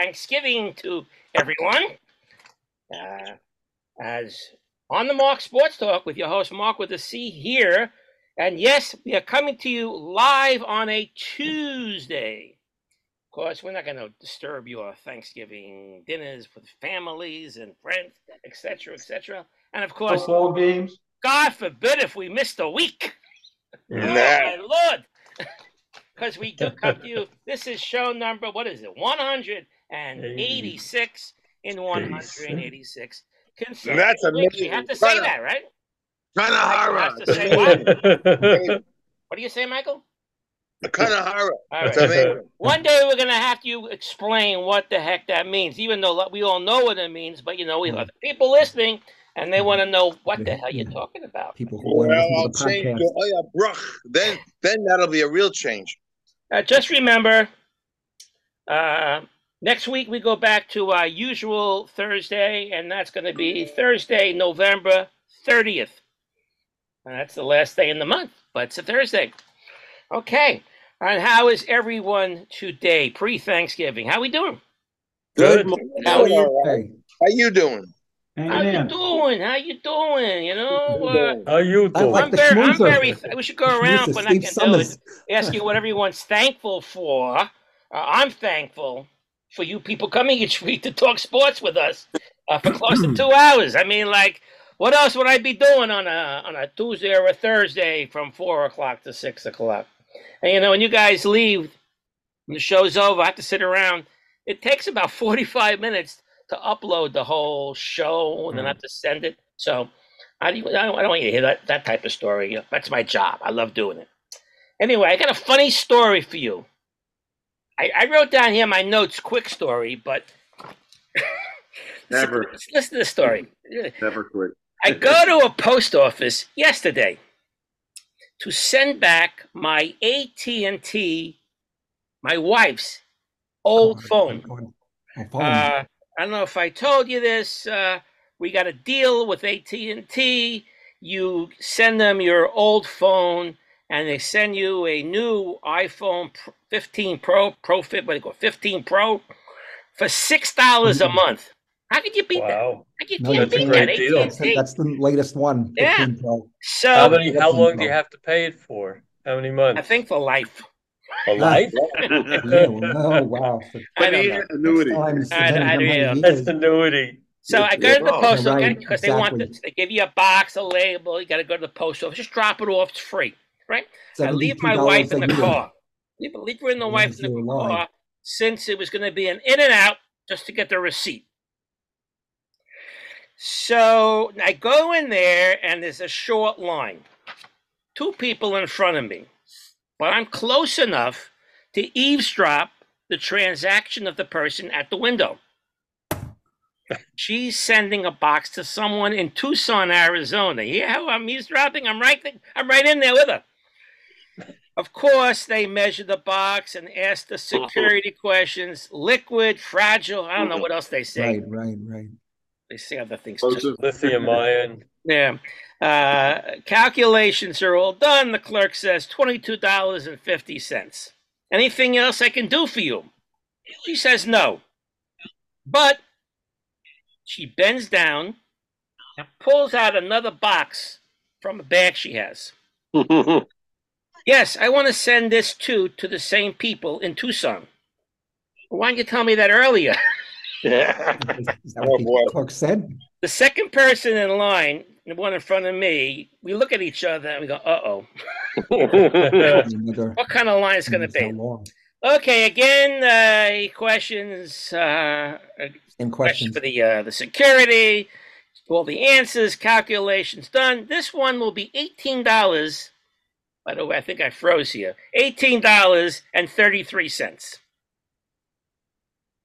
Thanksgiving to everyone. Uh, as on the Mark Sports Talk with your host, Mark with a C here. And yes, we are coming to you live on a Tuesday. Of course, we're not going to disturb your Thanksgiving dinners with families and friends, etc., etc. And of course, Football games. God forbid if we missed a week. Oh, my Lord. Because we do come to you. This is show number, what is it? 186 in 186. And that's amazing. You have to say that, right? Kanahara. Have to say what? What do you say, Michael? Kanahara. All That's right. amazing. One day we're gonna have to explain what the heck that means, even though we all know what it means. But you know, we have people listening, and they want to know what the hell you're talking about. People who Well, listen I'll to the change podcast. to oh yeah, bruch. Then then that'll be a real change. Uh, just remember, uh, next week we go back to our usual Thursday, and that's going to be Thursday, November 30th. And that's the last day in the month, but it's a Thursday. Okay. And how is everyone today, pre Thanksgiving? How we doing? Good. How are all right. Hey, How you doing? How Hanging you doing? How you doing? You know, uh, How you doing? I'm very, I'm schmoozer. very. We should go around, Schmoozer, but I Steve can do it, ask you what everyone's thankful for. Uh, I'm thankful for you people coming each week to talk sports with us uh, for close to two hours. I mean, like, what else would I be doing on a on a Tuesday or a Thursday from four o'clock to six o'clock? And you know, when you guys leave, when the show's over, I have to sit around. It takes about forty-five minutes to upload the whole show, and then I have to send it. So. I don't, I don't I don't want you to hear that, that type of story. That's my job. I love doing it. Anyway, I got a funny story for you. I, I wrote down here my notes, quick story, but Never. Listen, listen to the story. Never quit. I go to a post office yesterday to send back my AT&T, my wife's old phone. My phone. Uh, I don't know if I told you this. Uh, we got a deal with AT and T. You send them your old phone, and they send you a new iPhone 15 Pro, Pro Fit, what do you call 15 Pro, for six dollars a mm-hmm. month. How could you beat that? Wow. How could you No, can't that's a great that? deal. that's, AT&T. that's the latest one. Yeah. Pro. So How many? How long do you have to pay it for? How many months? I think for life. A ah. life? Yeah, oh, no, wow. I don't. Annuity. times I- many, I- many yeah. years. That's annuity. So I go to the Oh, post office right, because they want exactly. the, they give you a box, a label. You got to go to the post office. Just drop it off. It's free, right? I leave my wife in the car. Leave, leave her in the wife in the car since it was going to be an in and out just to get the receipt. So I go in there and there's a short line. Two people in front of me. But I'm close enough to eavesdrop the transaction of the person at the window. She's sending a box to someone in Tucson, Arizona. Yeah, how I'm eavesdropping. I'm right. I'm right in there with her. Of course, they measure the box and ask the security questions. Liquid, fragile. I don't know what else they say. Right, right, right. They say other things. too. Explosive. Lithium ion. Yeah. Uh, calculations are all done. The clerk says $22.50. Anything else I can do for you? She says no. But she bends down and pulls out another box from a bag she has. Yes, I want to send this too to the same people in Tucson. Why didn't you tell me that earlier? Is that Oh, what the clerk said? The second person in line, the one in front of me, we look at each other and we go, uh oh. What kind of line is going to be? Okay, again, uh, questions, uh, Same question for the, uh, the security, all the answers, calculations done. This one will be $18. By the way, I think I froze here. $18.33.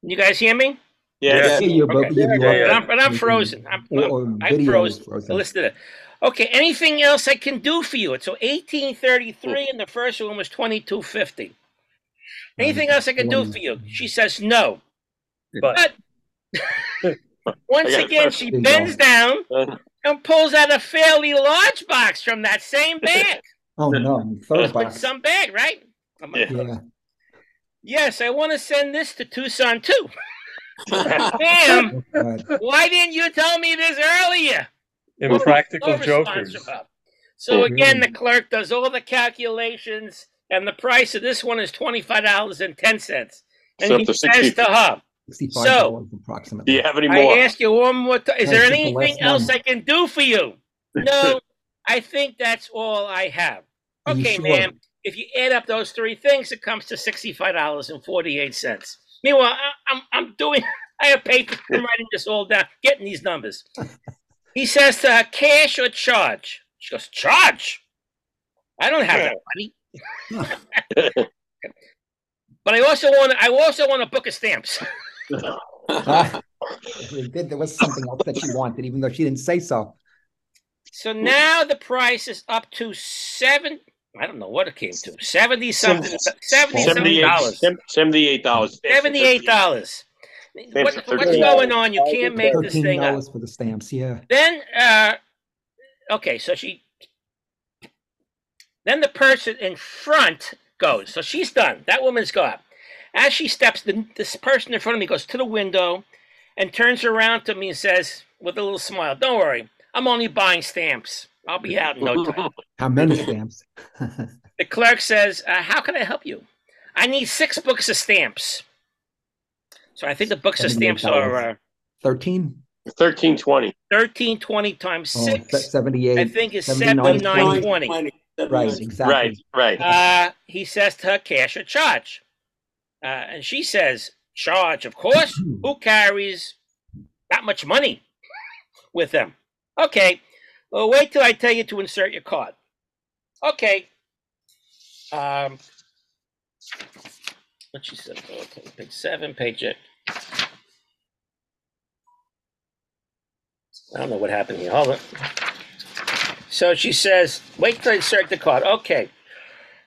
You guys hear me? Yeah. See you, but Okay. we Yeah, yeah. I'm, but I'm mm-hmm. frozen. I'm, oh, Or- or oh, I'm frozen. frozen. Listen to that. Okay, anything else I can do for you? So 1833 and the first one was 2250. Anything else I can do for you? She says no. But But once I got a again, she question. There you bends down uh-huh. and pulls out a fairly large box from that same bag. Oh no, third With box. some bag, right? I'm like, Yeah. Yes, I want to send this to Tucson too. Damn, God. why didn't you tell me this earlier? Impractical No jokers. response about. So oh, again, the clerk does all the calculations, and the price of this one is twenty five dollars and ten cents. And So he says 60. to her, Sixty-five dollars approximately. Do you have any more?" "I more? ask you one more time. Is there anything else number. I can do for you?" No, I think that's all I have. Are you Okay, sure? ma'am. If you add up those three things, it comes to sixty-five dollars and forty-eight cents. Meanwhile, I, I'm I'm doing. I have paper. I'm writing this all down, getting these numbers. He says to her, "Cash or charge?" She goes, "Charge." I don't have that money. But I also want. I also want a book of stamps. We did- There was something else that she wanted, even though she didn't say so. So now the price is up to seven. I don't know what it came to. Seventy something. Seventy something Seventy-eight. dollars. Seventy-eight dollars. Seventy-eight dollars. What, what's going on? You can't make this Thirteen thing up. dollars for the stamps, yeah. Then, uh, okay, so she. Then the person in front goes. So she's done. That woman's gone. As she steps, the, this person in front of me goes to the window and turns around to me and says, with a little smile, Don't worry, I'm only buying stamps. I'll be out in no time. How many stamps? The clerk says, uh, How can I help you? I need six books of stamps. So I think the books of stamps are uh, Thirteen? Thirteen twenty. 13, 20 times Oh, six. se- I think is 79, 79, 20. right, exactly. Right, right. Uh, he says to her, cash or charge. Uh, and she says, charge, of course. Who carries that much money with them? Okay. Well, wait till I tell you to insert your card. Okay. Um, what she said? Okay, page seven, page eight. I don't know what happened here. Hold on. So she says, wait till I insert the card. Okay.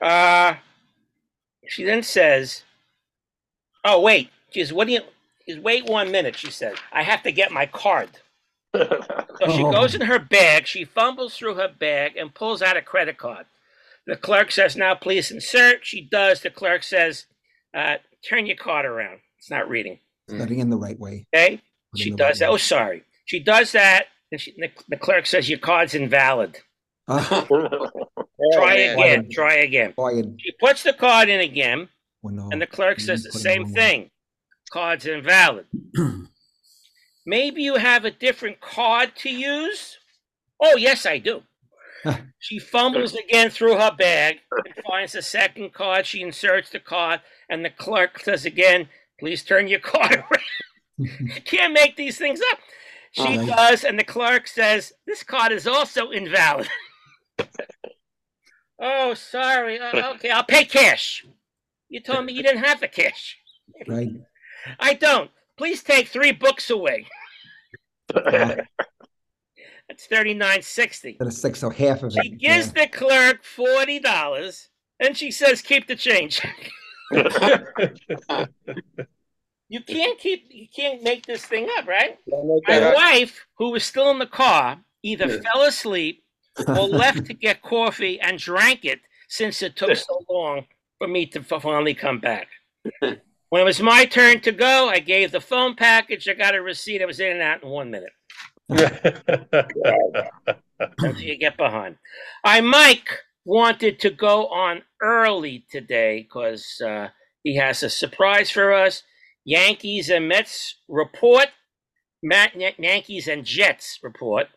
Uh, she then says, oh, wait. She says, what do you, she says, wait one minute, she says. I have to get my card. So she Oh. goes in her bag, she fumbles through her bag and pulls out a credit card. The clerk says, now please insert. She does. The clerk says, uh, turn your card around. It's not reading. Putting in the right way. Okay? Put She in the does that. right Oh, sorry. She does that. And she, the, the clerk says, your card's invalid. Try man. again. Try again. boy, She puts the card in again, well, no. and the clerk you says the didn't put it same thing. Card's invalid. Maybe you have a different card to use? Oh, yes, I do. she fumbles again through her bag and finds a second card. She inserts the card, and the clerk says again, Please turn your card around. you can't make these things up. She Right. does, and the clerk says, This card is also invalid. oh, sorry. Uh, okay, I'll pay cash. You told me you didn't have the cash. Right. I don't. Please take three books away. That's thirty nine sixty. Instead of six, so half of it. She gives yeah. the clerk forty dollars, and she says, "Keep the change." you can't keep. You can't make this thing up, right? My wife, who was still in the car, either fell asleep or left to get coffee and drank it since it took so long for me to finally come back. When it was my turn to go, I gave the phone package. I got a receipt. I was in and out in one minute. Until you get behind. I Mike wanted to go on early today because uh, he has a surprise for us. Yankees and Mets report. Matt Yankees and Jets report.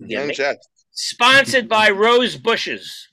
Young Jets. Sponsored by Rose Bushes.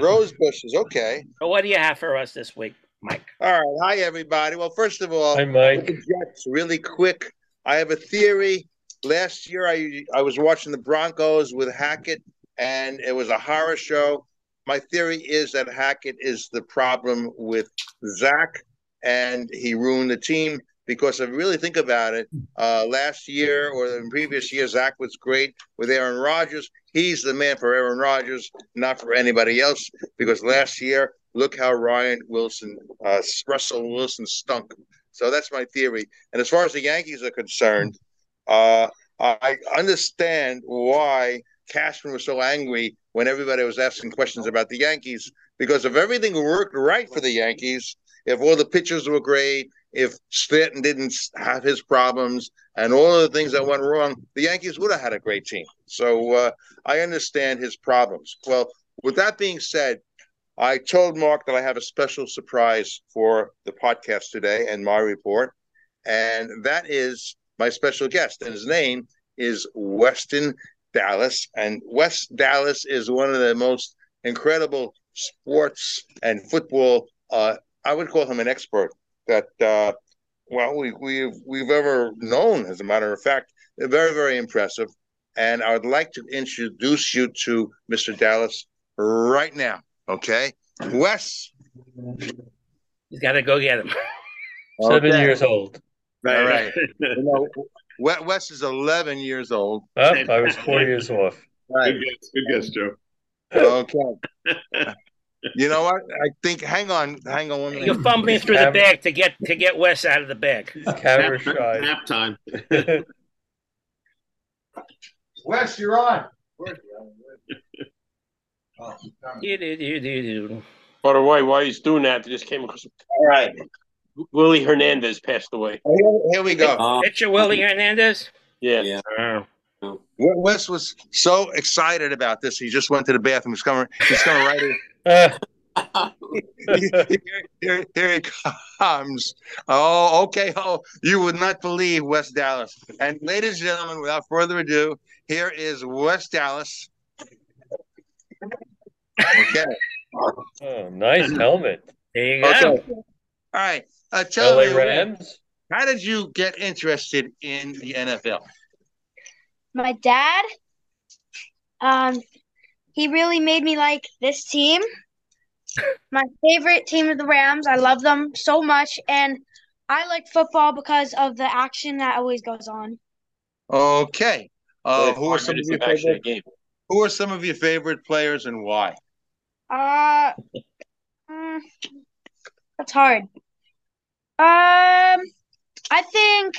Rose bushes. Okay. So what do you have for us this week, Mike? All right. Hi, everybody. Well, first of all, Hi, Mike. the Jets, really quick. I have a theory. Last year, I I was watching the Broncos with Hackett, and it was a horror show. My theory is that Hackett is the problem with Zach, and he ruined the team. Because if you really think about it, uh, last year or in previous years, Zach was great with Aaron Rodgers. He's the man for Aaron Rodgers, not for anybody else. Because last year, look how Ryan Wilson, uh, Russell Wilson stunk. So that's my theory. And as far as the Yankees are concerned, uh, I understand why Cashman was so angry when everybody was asking questions about the Yankees. Because if everything worked right for the Yankees, if all the pitchers were great, if Stanton didn't have his problems, and all of the things that went wrong, the Yankees would have had a great team. So uh, I understand his problems. Well, with that being said, I told Mark that I have a special surprise for the podcast today and my report, and that is my special guest, and his name is Weston Dallas, and West Dallas is one of the most incredible sports and football. Uh, I would call him an expert that uh, well we we've we've ever known. As a matter of fact, very very impressive. And I would like to introduce you to Mr. Dallas right now. Okay, Wes. You got to go get him. Seven Okay. years old. All right. You know, Wes is 11 years old. Oh, I was four years off. Right. Good guess, good guess, Joe. Okay. You know what? I think. Hang on. Hang on one minute. You're fumbling through the bag to get to get Wes out of the bag. Camera shy. nap time. Wes, you're on. By the way, while he's doing that, they just came across All right. Willie Hernandez passed away. Here, here we go. Uh, Pitcher Willie Hernandez. Yeah. yeah. Oh. Wes was so excited about this. He just went to the bathroom. He's coming. He's coming right in. Here, here, here he comes. Oh, okay. Oh, you would not believe West Dallas. And ladies and gentlemen, without further ado, here is West Dallas. Okay. oh, nice helmet. There you go. Okay. All right. Uh, tell LA me, Rams. how did you get interested in the NFL? my dad um he really made me like this team my favorite team is the rams i love them so much and i like football because of the action that always goes on Okay. Uh, who are some of your of action a favorite, game. Who are some of your favorite players and why? uh mm, that's hard um i think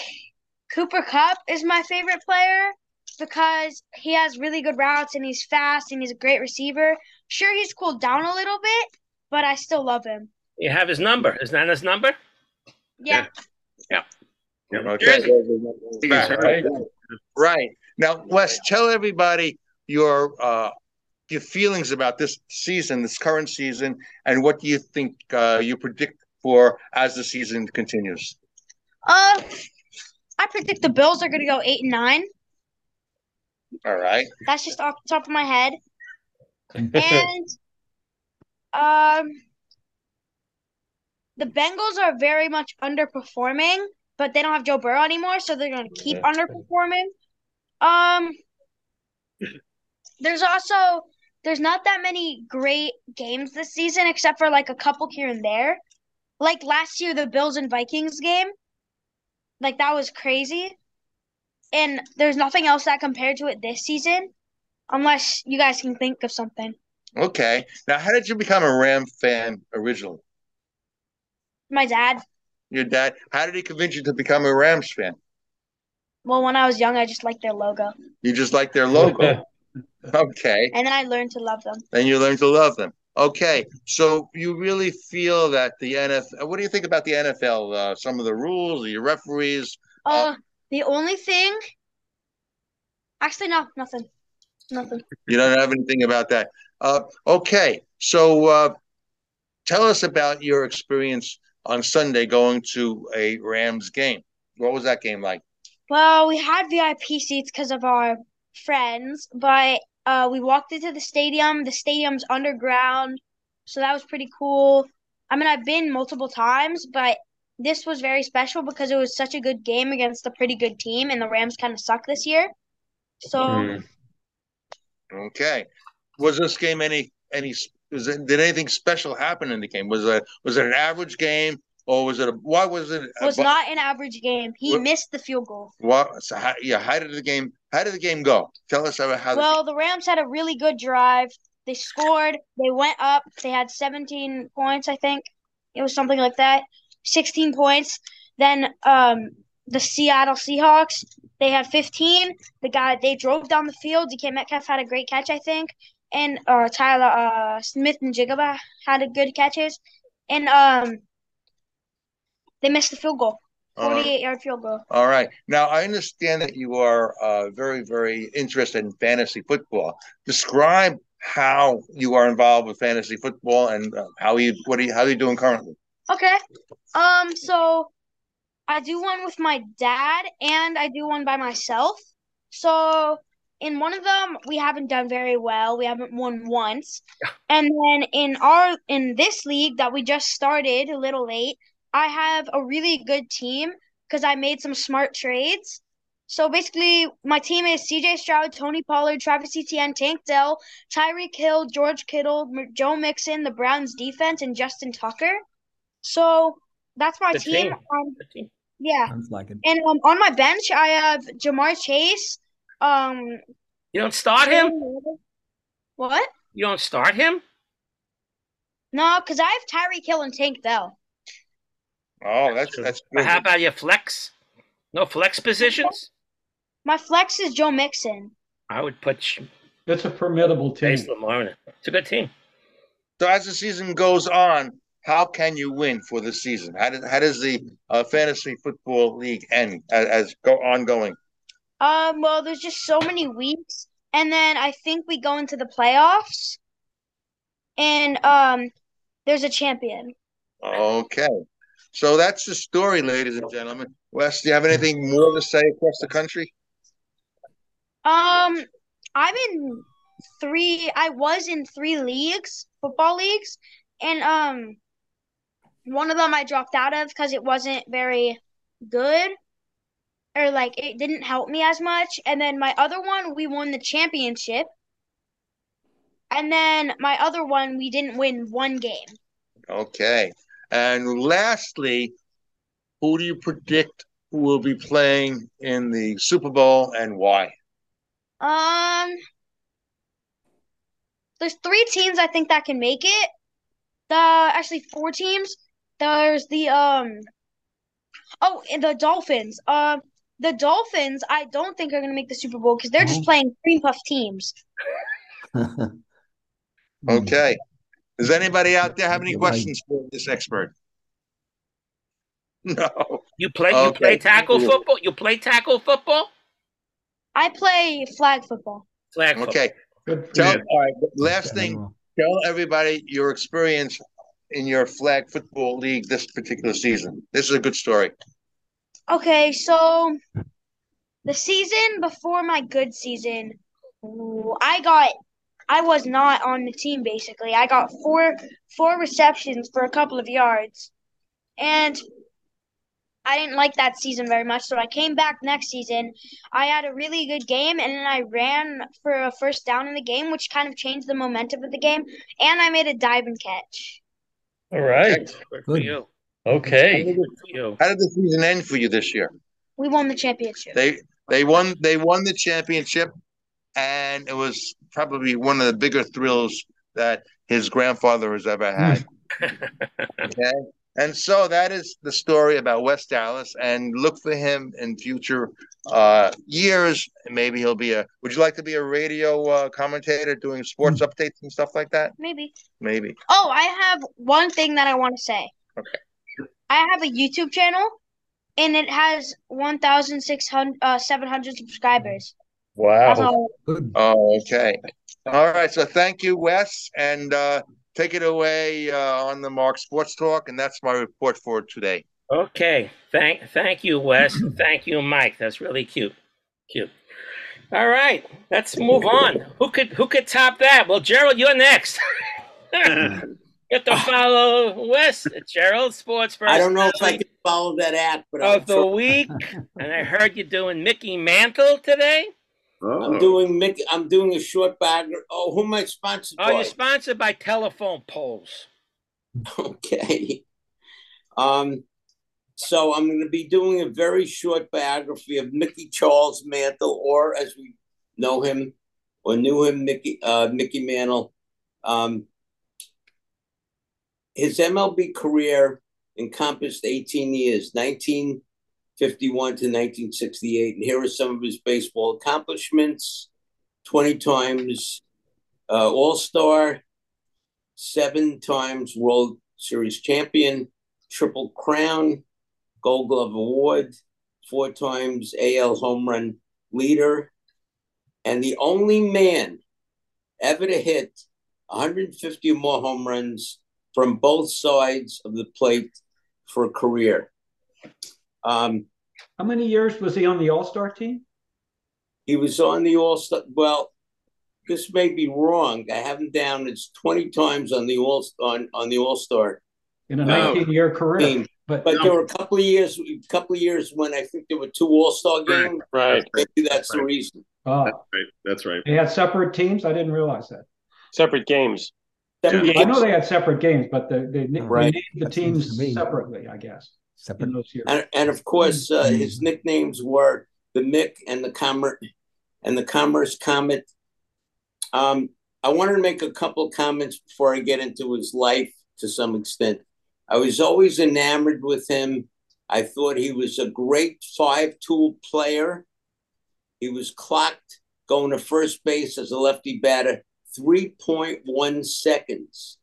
Cooper Kupp is my favorite player because he has really good routes and he's fast and he's a great receiver sure he's cooled down a little bit but i still love him You have his number. Is that his number? yeah Okay. Yes, Right. Right. Now, Wes, tell everybody your uh, your feelings about this season, this current season, and what do you think uh, you predict for as the season continues? Uh, I predict the Bills are going to go eight and nine. All right. That's just off the top of my head. And um, the Bengals are very much underperforming, but they don't have Joe Burrow anymore, so they're going to keep underperforming. Um, there's also there's not that many great games this season, except for like a couple here and there. Like last year, the Bills and Vikings game, like that was crazy. And there's nothing else that compared to it this season, unless you guys can think of something. Okay. Now, how did you become a Ram fan originally? My dad. Your dad. How did he convince you to become a Rams fan? Well, when I was young, I just liked their logo, You just liked their logo. okay. and then I learned to love them. And you learned to love them. Okay. So you really feel that the NFL. What do you think about the NFL? Uh, some of the rules, the referees. Uh, the only thing, actually, no, nothing, nothing. You don't have anything about that. Uh, okay, so uh, tell us about your experience on Sunday going to a Rams game. What was that game like? Well, we had VIP seats because of our friends, but uh, we walked into the stadium. The stadium's underground, so that was pretty cool. I mean, I've been multiple times, but this was very special because it was such a good game against a pretty good team, and the Rams kind of suck this year. So, Hmm. Okay, was this game any any? Was it, did anything special happen in the game? Was it was it an average game or was it a? Why was it? it was a, not an average game. He What- missed the field goal. What? So how, yeah, how did the game? How did the game go? Tell us about how. Well, the Rams had a really good drive. They scored. They went up. They had 17 points, I think. It was something like that. 16 points. Then um, the Seattle Seahawks, they had 15. The guy they drove down the field. DK Metcalf had a great catch, I think, and uh, Tyler uh, Smith-Njigba had a good catches. And um, They missed the field goal, Uh, 48 yard field goal. all right. Now I understand that you are uh, very, very interested in fantasy football. Describe how you are involved with fantasy football and uh, how you what are you how are you doing currently? Okay. Um, so I do one with my dad and I do one by myself. So in one of them we haven't done very well. We haven't won once. And then in our in this league that we just started a little late, I have a really good team because I made some smart trades. So basically, my team is CJ Stroud, Tony Pollard, Travis Etienne, Tank Dell, Tyreek Hill, George Kittle, M- Joe Mixon, the Browns defense, and Justin Tucker. So that's my Good team. team. Um, Good team. yeah, Sounds like it. and um, on my bench I have Ja'Marr Chase. Um, You don't start him? What? You don't start him? No, because I have Tyreek Hill and Tank Dell. Oh, that's that's But good. how about your flex? No flex positions? My flex is Joe Mixon. I would put That's a formidable team. Chase Lamar in it. It's a good team. So as the season goes on, how can you win for the season? How does how does the uh, fantasy football league end as, as go ongoing? Um, well, there's just so many weeks, and then I think we go into the playoffs, and um, there's a champion. Okay, so that's the story, ladies and gentlemen. Wes, do you have anything more to say across the country? Um, I'm in three. I was in three leagues, football leagues, and um, one of them I dropped out of because it wasn't very good, or like it didn't help me as much. And then my other one, we won the championship. And then my other one, we didn't win one game. Okay, and lastly, who do you predict will be playing in the Super Bowl and why? Um, there's three teams I think that can make it. The actually four teams. There's the um. Oh, and the Dolphins. Um, the Dolphins. I don't think are gonna make the Super Bowl because they're just Oh. playing cream puff teams. Okay, does anybody out there have any questions for this expert? No. You play you play tackle football? You play tackle football? I play flag football. Flag football. Okay. Good Tell, all right. Last thing, tell everybody your experience in your flag football league this particular season. This is a good story. Okay, so the season before my good season, I got I was not on the team basically. I got four four receptions for a couple of yards. And I didn't like that season very much, so I came back next season. I had a really good game and then I ran for a first down in the game, which kind of changed the momentum of the game, and I made a dive and catch. All right. Good for Good. you. Okay. Good for you. How did the season end for you this year? We won the championship. They they won they won the championship, and it was probably one of the bigger thrills that his grandfather has ever had. okay, and so that is the story about West Dallas, and look for him in future uh, years. Maybe he'll be a. Would you like to be a radio uh, commentator doing sports updates and stuff like that? Maybe. Maybe. Oh, I have one thing that I want to say. Okay. I have a YouTube channel, and it has 1,600, uh, 700 subscribers. That's Wow. Oh, okay. All right. So thank you, Wes, and uh, take it away uh, on the Mark Sports Talk, and that's my report for today. Okay. Thank thank you, Wes. thank you, Mike. That's really cute. Cute. All right. Let's move on. Who could who could top that? Well, Gerald, you're next. you have to follow Wes, Gerald, sports first. I don't know if I can follow that act, but I'm, of the trying. week. And I heard you doing Mickey Mantle today. I'm Oh, doing Mick. I'm doing a short bag. Oh, who am I sponsored Oh, you're sponsored by Telephone Poles. Okay. Um, so I'm going to be doing a very short biography of Mickey Charles Mantle, or as we know him or knew him, Mickey uh, Mickey Mantle. Um, his MLB career encompassed 18 years, 1951 to 1968, and here are some of his baseball accomplishments: 20 times uh, All Star, seven times World Series champion, Triple Crown, Gold Glove Award, four times AL home run leader, and the only man ever to hit 150 or more home runs from both sides of the plate for a career. Um, How many years was he on the All Star team? he was on the All Star. Well, this may be wrong. I have him down. It's 20 times on the All on on the All Star In a 19 year career. team. But But there were a couple of years, a couple of years when I think there were two All Star games. Right. Maybe that's the Right. reason. uh, That's right. That's right. they had separate teams. I didn't realize that. Separate games. Separate I know they had separate games, but they, they, they named the That teams separately, I guess, Separate. those years. And, and of course, uh, Mm. his nicknames were the Mick and the Commerce and the Commerce Comet. Um, I wanted to make a couple of comments before I get into his life to some extent. I was always enamored with him. I thought he was a great five tool player. He was clocked going to first base as a lefty batter 3.1 seconds.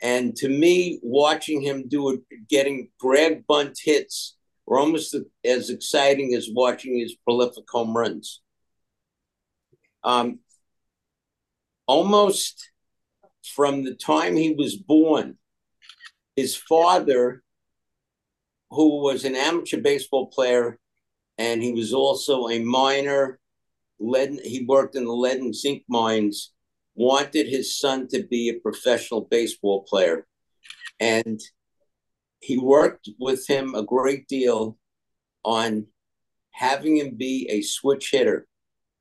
And to me, watching him do it, getting grab bunt hits were almost as exciting as watching his prolific home runs. Um, almost from the time he was born, his father, who was an amateur baseball player, and he was also a miner, lead, he worked in the lead and zinc mines, wanted his son to be a professional baseball player. And he worked with him a great deal on having him be a switch hitter.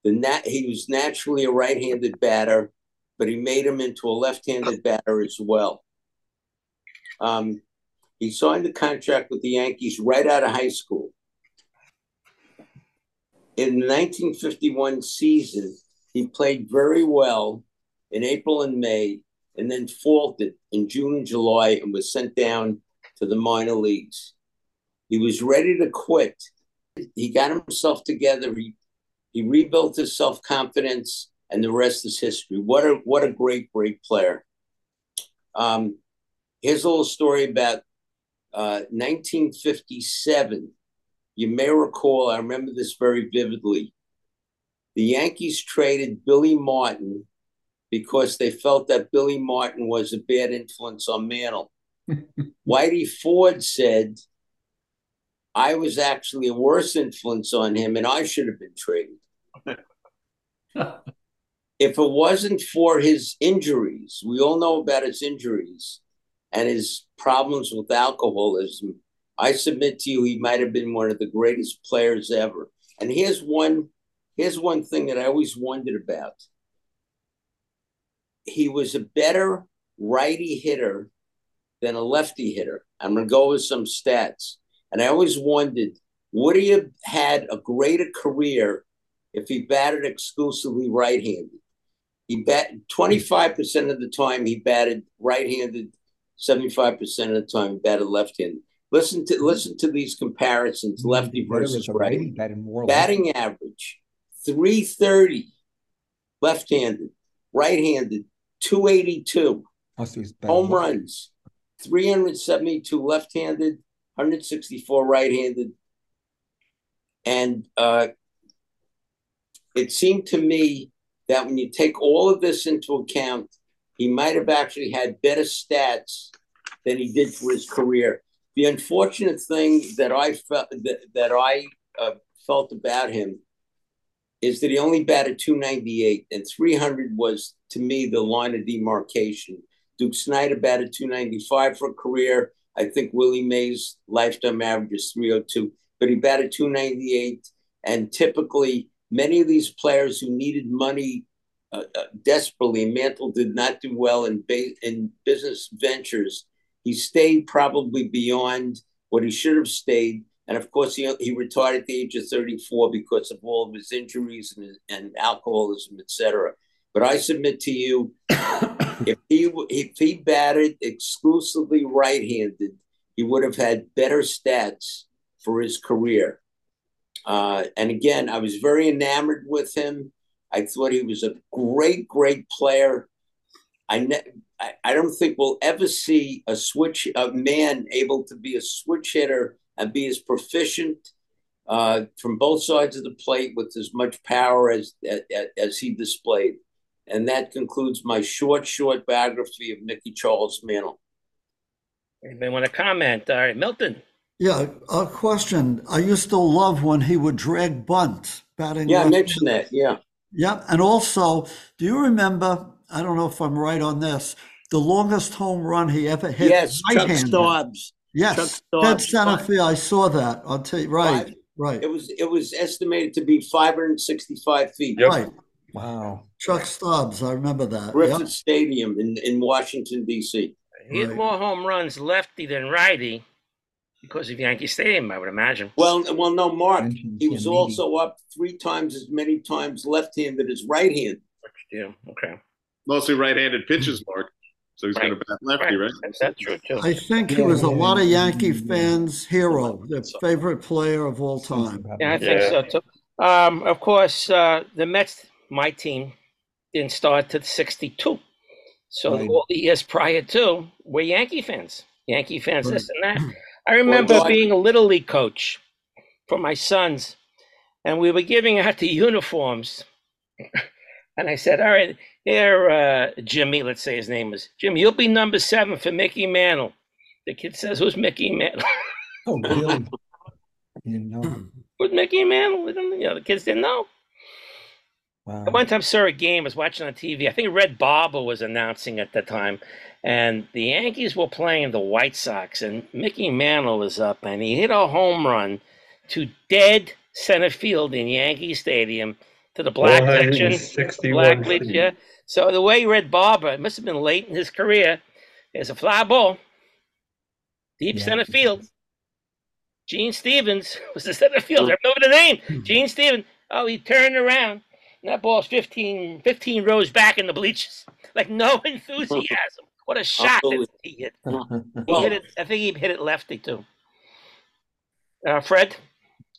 The nat- he was naturally a right-handed batter, but he made him into a left-handed batter as well. Um, he signed a contract with the Yankees right out of high school. In the 1951 season, he played very well in April and May, and then faltered in June and July and was sent down to the minor leagues. He was ready to quit. He got himself together. He, he rebuilt his self confidence, and the rest is history. What a what a great great player. Um, here's a little story about uh, 1957. You may recall. I remember this very vividly. The Yankees traded Billy Martin because they felt that Billy Martin was a bad influence on Mantle. Whitey Ford said, I was actually a worse influence on him and I should have been traded. if it wasn't for his injuries, we all know about his injuries and his problems with alcoholism. I submit to you, he might have been one of the greatest players ever. And here's one, here's one thing that I always wondered about. He was a better righty hitter than a lefty hitter. I'm going to go with some stats. And I always wondered, would he have had a greater career if he batted exclusively right-handed? He bat 25% of the time he batted right-handed, 75% of the time he batted left-handed. Listen to listen to these comparisons, lefty Mm-hmm. versus righty, batting left. Average, 330 left-handed, right-handed, 282 Oh, so he's batting home runs. 372 left-handed 164 right-handed. And uh, it seemed to me that when you take all of this into account he might have actually had better stats than he did for his career. The unfortunate thing that i felt that, that i uh, felt about him is that he only batted 298 and 300 was to me the line of demarcation Duke Snider batted 295 for a career. I think Willie Mays' lifetime average is 302, but he batted 298. And typically, many of these players who needed money uh, uh, desperately, Mantle did not do well in, ba- in business ventures. He stayed probably beyond what he should have stayed. And of course, he, he retired at the age of 34 because of all of his injuries and, and alcoholism, etc. But I submit to you, if he if he batted exclusively right-handed, he would have had better stats for his career. Uh, and again, I was very enamored with him. I thought he was a great, great player. I ne- I, I don't think we'll ever see a switch a man able to be a switch hitter and be as proficient uh, from both sides of the plate with as much power as, as as he displayed. And that concludes my short, short biography of Mickey Charles Mantle. Anybody want to comment? All right, Milton. Yeah, a question. I used to love when he would drag bunt batting. Yeah, I mentioned that. Yeah. Yeah, and also, do you remember? I don't know if I'm right on this. The longest home run he ever hit. yes, Chuck right-handed. Stobbs. Yes, Chuck dead Stobbs. center field. I saw that. I'll tell you. Right, Five- right, It was it was estimated to be 565 feet. Yep. right. Wow. Chuck Stobbs. I remember that. Griffith Yep. Stadium in, in Washington, D.C. He had Right. more home runs lefty than righty because of Yankee Stadium, I would imagine. Well, well, no, Mark. He was Giannini. also up three times as many times left-handed as right-handed. Yeah, okay. Mostly right-handed pitches, Mark. So he's going to bat lefty, right? That's, that's true too. I think he was a lot of Yankee fans' hero, their favorite player of all time. Yeah, I think Yeah. so too. Um, of course, uh, the Mets, my team, didn't start to '62, so Right. all the years prior to were Yankee fans. Yankee fans, Right. this and that. I remember Well, being a little league coach for my sons, and we were giving out the uniforms. and I said, "All right, here, uh, Jimmy. Let's say his name was Jimmy. You'll be number seven for Mickey Mantle." The kid says, "Who's Mickey Mantle?" Oh, really? I didn't know. Who's Mickey Mantle? You know, the kids didn't know. Wow. One time saw a game, I was watching on TV. I think Red Barber was announcing at the time, and the Yankees were playing the White Sox, and Mickey Mantle was up, and he hit a home run to dead center field in Yankee Stadium to the black section. Black bleach, yeah. So the way Red Barber, it must have been late in his career, is a fly ball, deep Yeah. center field. Gene Stephens was the center fielder. I remember the name, Gene Stephens. Oh, he turned around. And that ball's 15, 15 rows back in the bleachers. Like no enthusiasm. What a shot that he hit. He hit it. I think he hit it lefty too. Uh, Fred?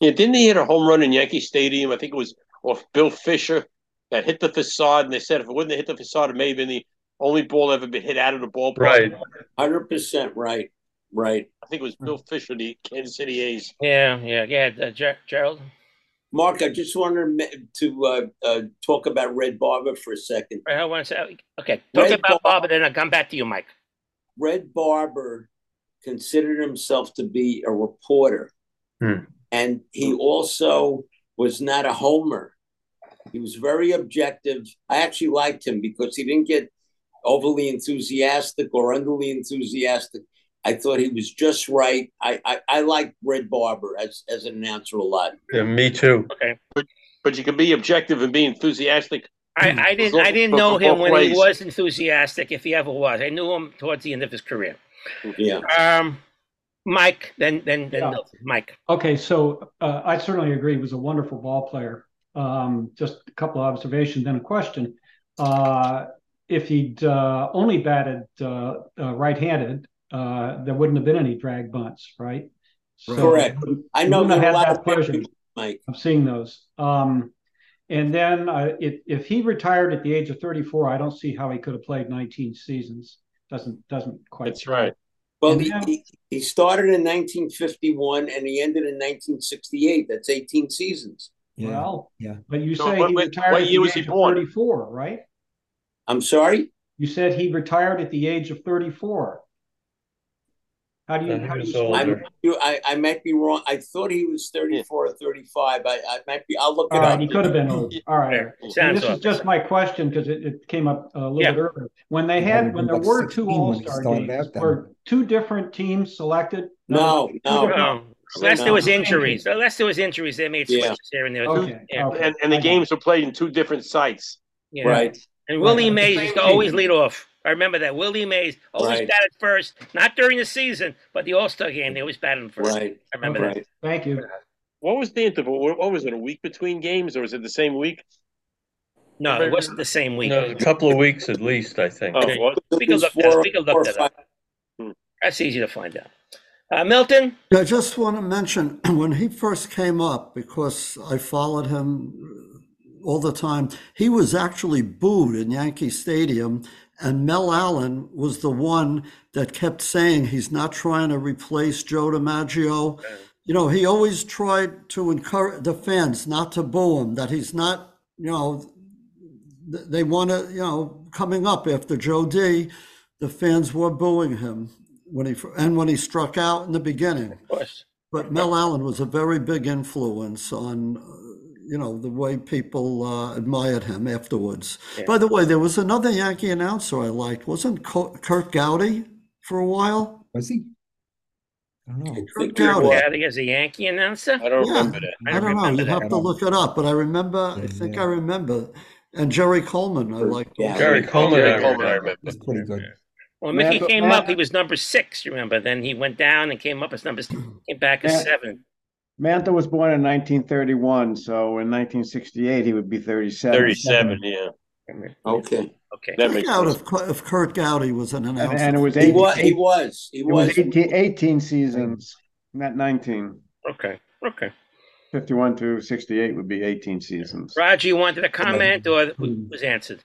Yeah, didn't he hit a home run in Yankee Stadium? I think it was off Bill Fischer that hit the facade, and they said if it wouldn't have hit the facade, it may have been the only ball ever been hit out of the ballpark. Right. hundred percent right, right. I think it was Bill Fischer, the Kansas City A's. Yeah, yeah, yeah. Uh, Ger- Gerald? Mark, I just wanted to uh, uh, talk about Red Barber for a second. I want to say, okay, talk Red about Bar- Barber, then I'll come back to you, Mike. Red Barber considered himself to be a reporter, Hmm. and he also was not a homer. He was very objective. I actually liked him because he didn't get overly enthusiastic or underly enthusiastic. I thought he was just right. I I, I like Red Barber as as an announcer a lot. Yeah, me too. Okay, But but you can be objective and be enthusiastic. I, I didn't I didn't know him both when he was enthusiastic, if he ever was. I knew him towards the end of his career. Yeah. Um, Mike, then then then Yeah. Milton. Mike. Okay, so uh, I certainly agree. He was a wonderful ball player. Um, just a couple of observations, then a question. Uh, if he'd uh, only batted uh, uh, right-handed, uh, there wouldn't have been any drag bunts, right? So Correct. I know wouldn't that have a had lot that of pleasure. Mike. of seeing those. Um, and then uh, if, if he retired at the age of 34, I don't see how he could have played 19 seasons. Doesn't doesn't quite. That's right. Well, he, then- he, he started in 1951 and he ended in 1968. That's 18 seasons. Yeah. Well, yeah. but you So say what- he what- retired what at year the was he age of born? 34, right? I'm sorry? You said he retired at the age of 34. How do you? How do you? older. I'm, you, I, I might be wrong. I thought he was 34 or 35. I, I might be. I'll look it All right, up. he could have been old. All right. Fair. And Sounds this is just my question because it, it came up a little Yeah. bit earlier. When they had, had when there were two 16 when he All-Star games, out were two different teams selected? No, two no. No, unless there was injuries. Unless there was injuries, they made Yeah. switches here and there. Okay. Yeah. okay. And, and the games were played in two different sites. yeah. Right. And Willie Right. Mays used to always lead off. I remember that. Willie Mays always Right. batted first, not during the season, but the All Star game, they always batted him first. Right. I remember Okay. that. Thank you. What was the interval? What what was it? A week between games, or was it the same week? No, it wasn't the same week. No, a couple of weeks at least, I think. Oh, Okay. what? We can look that- Four- we can look or that up. five- That's easy to find out. Uh, Milton? I just want to mention when he first came up, because I followed him all the time, he was actually booed in Yankee Stadium. And Mel Allen was the one that kept saying he's not trying to replace Joe DiMaggio you know, he always tried to encourage the fans not to boo him, that he's not, you know, they want to, you know, coming up after Joe D, the fans were booing him when he, and when he struck out in the beginning. Of course. But Mel Allen was a very big influence on, you know, the way people uh, admired him afterwards. Yeah. By the way, there was another Yankee announcer I liked. Wasn't Co- Kurt Gowdy for a while? Was he? I don't know. Kurt Kurt Gowdy. Gowdy as a Yankee announcer. I don't Yeah, remember that. I I don't know. You'd have to look it up, but I remember, I think I remember. And Jerry Coleman, I liked. Yeah. also. Jerry Coleman, Jerry I Coleman, I remember. That's pretty good. Well, Mickey Matt- came Matt- up. He was number six. Remember? Then he went down and came up as number. Came back as Matt- seven. Mantle was born in 1931, so in 1968 he would be 37. Thirty-seven, yeah. Okay. Okay. That I makes doubt sense. if, Kurt- if Kurt Gowdy was an And, and it announcer. was He was. He was. He was was. 18, 18 seasons, not 19. Okay. Okay. 51 to 68 would be 18 seasons. Roger, you wanted a comment or was answered?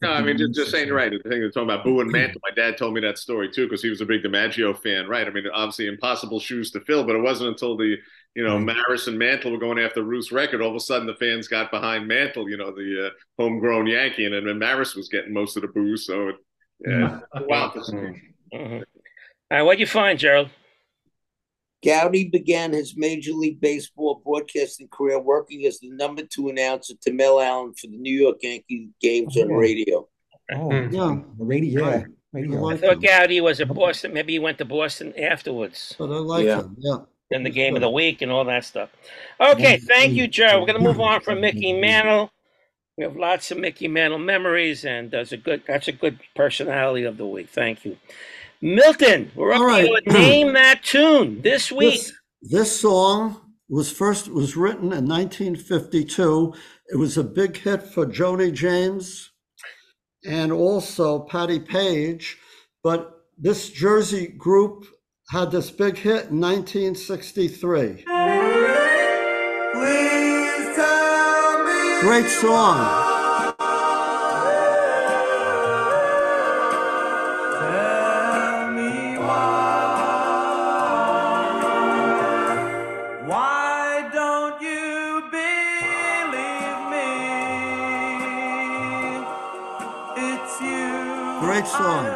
No, I mean, just, just saying, right. The thing that's talking about Boo and Mantle. My dad told me that story too because he was a big DiMaggio fan, right? I mean, obviously impossible shoes to fill, but it wasn't until the, you know, Maris and Mantle were going after Ruth's record. All of a sudden, the fans got behind Mantle, you know, the uh, homegrown Yankee, and then Maris was getting most of the boo. So, it, yeah, wow. Mhm. All right. What'd you find, Gerald? Gowdy began his Major League Baseball broadcasting career working as the number two announcer to Mel Allen for the New York Yankee games on Oh. radio. Oh, Yeah, the radio, Right. I radio. I like thought him, Gowdy was a Boston. Maybe he went to Boston afterwards. but I like Yeah. him, yeah. In the game of the week and all that stuff. Okay, thank you, Joe. We're going to move on from Mickey Mantle. We have lots of Mickey Mantle memories, and that's a good that's a good personality of the week. Thank you, Milton. We're up All to name that tune this week. This, this song was first was written in 1952. It was a big hit for Joni James and also Patti Page, but this Jersey group had this big hit in 1963. Great song. Why don't you believe me? It's you. Great song.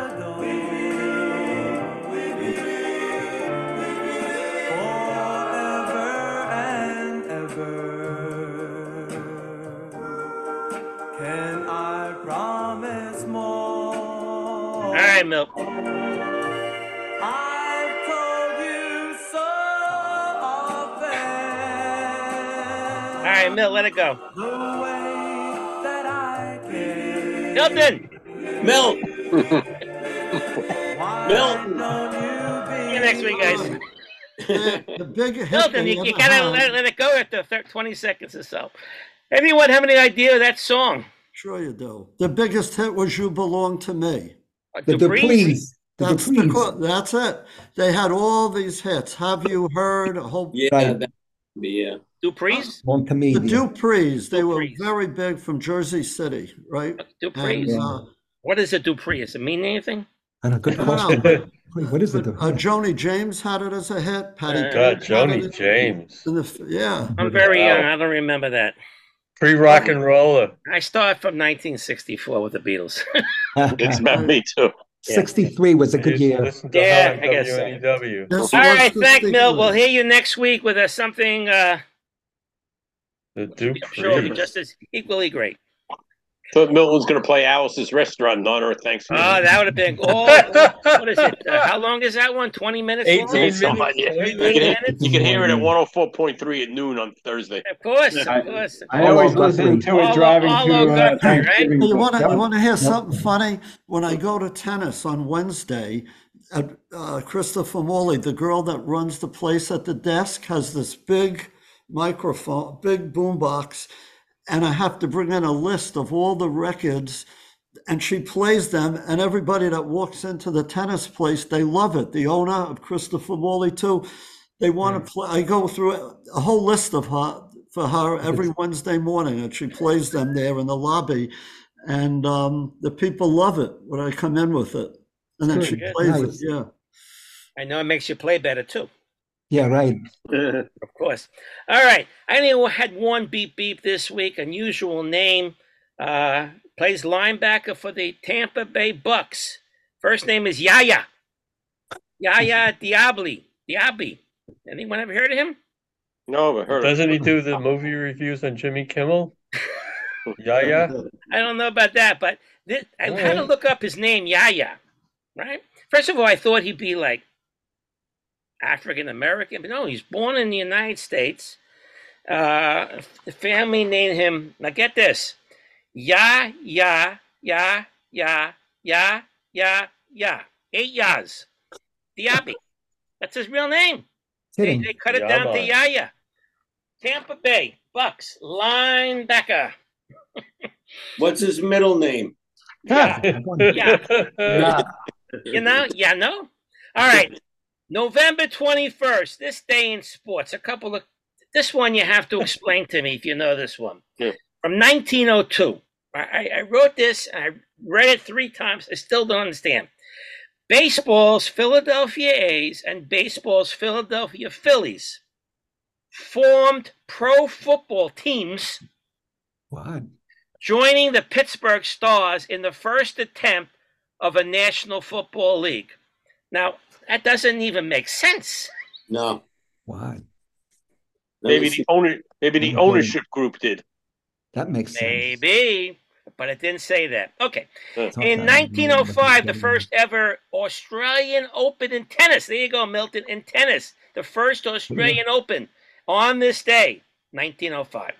Let it go. The way that I. Milton. Milt, Why Milton. you See you next week, guys. The, the big. Milton, you, you ever gotta let, let it go after thir- 20 seconds or so. Anyone have any idea of that song? Sure you do. The biggest hit was "You Belong to Me." Uh, The Duprees? Duprees. The That's the, Duprees. that's it. They had all these hits. Have you heard? A whole yeah, that, yeah. Duprees? Long to me. the the- Duprees. They were very big from Jersey City, right? Duprees. And, uh, What is a Dupree? Does it mean anything? And don't good question. Wait, What is it? but, uh, Joni James had it as a hit. Patty Uh, God, Joni. James. the- yeah. I'm very Wow. young. I don't remember that. Pre rock and roller. I start from 1964 with the Beatles. It's about me too. 63 was a good year. Yeah, I guess so. WNEW. This All was right, the thank big Milt. We'll hear you next week with uh, something uh, The I'm sure will be Dupree. just as equally great. Thought Milton was going to play Alice's restaurant in honor of Thanksgiving. Oh, that would have been. Oh, what is it? Uh, how long is that one? 20 minutes 18 It's on, minutes. yeah. You can, hear- minutes? you can hear it at 104.3 at noon on Thursday. Of course, of I- course. I always listen to it driving all to over uh, country, right? You want to Yep. you want to hear something funny? When I go to tennis on Wednesday, at uh, Christopher Morley, the girl that runs the place at the desk, has this big microphone, big boombox, and I have to bring in a list of all the records, and she plays them, and everybody that walks into the tennis place, they love it. The owner of Christopher Morley too, they want to play. I go through a whole list of her for her every Wednesday morning, and she plays them there in the lobby and um, the people love it when I come in with it, and then Good, she plays Nice. it. Yeah, I know it makes you play better too. Yeah, right. Of course. All right. I only had one beep beep this week. Unusual name. Uh, plays linebacker for the Tampa Bay Bucks. First name is Yaya. Yaya Diabli. Diaby. Anyone ever heard of him? No, but heard of Doesn't he do the movie reviews on Jimmy Kimmel? Yeah, yeah. I don't know about that, but this, I All had to look up his name, Yaya. Right? First of all, I thought he'd be like African American, but no, he's born in the United States. Uh, the family named him. Now get this: Ya Ya Ya Ya Ya Ya Ya. Eight Yas. Diaby. That's his real name. They, they cut it down to Yaba. Yaya. Tampa Bay Bucks linebacker. What's his middle name? Yeah. Yeah. Yeah. You know, yeah, no. All right. November 21st, this day in sports. A couple of this one you have to explain to me if you know this one. Yeah. From 1902. I, I- I wrote this and I read it three times. I still don't understand. Baseball's Philadelphia A's and baseball's Philadelphia Phillies formed pro football teams What? joining the Pittsburgh Stars in the first attempt of a National Football League. Now, that doesn't even make sense. No. Why? Maybe the owner, maybe the ownership group did. That makes sense. Maybe, but it didn't say that. Okay. Yeah. In that. 1905, the first ever Australian Open in tennis. There you go, Milton, in tennis. The first Australian Open on this day, 1905.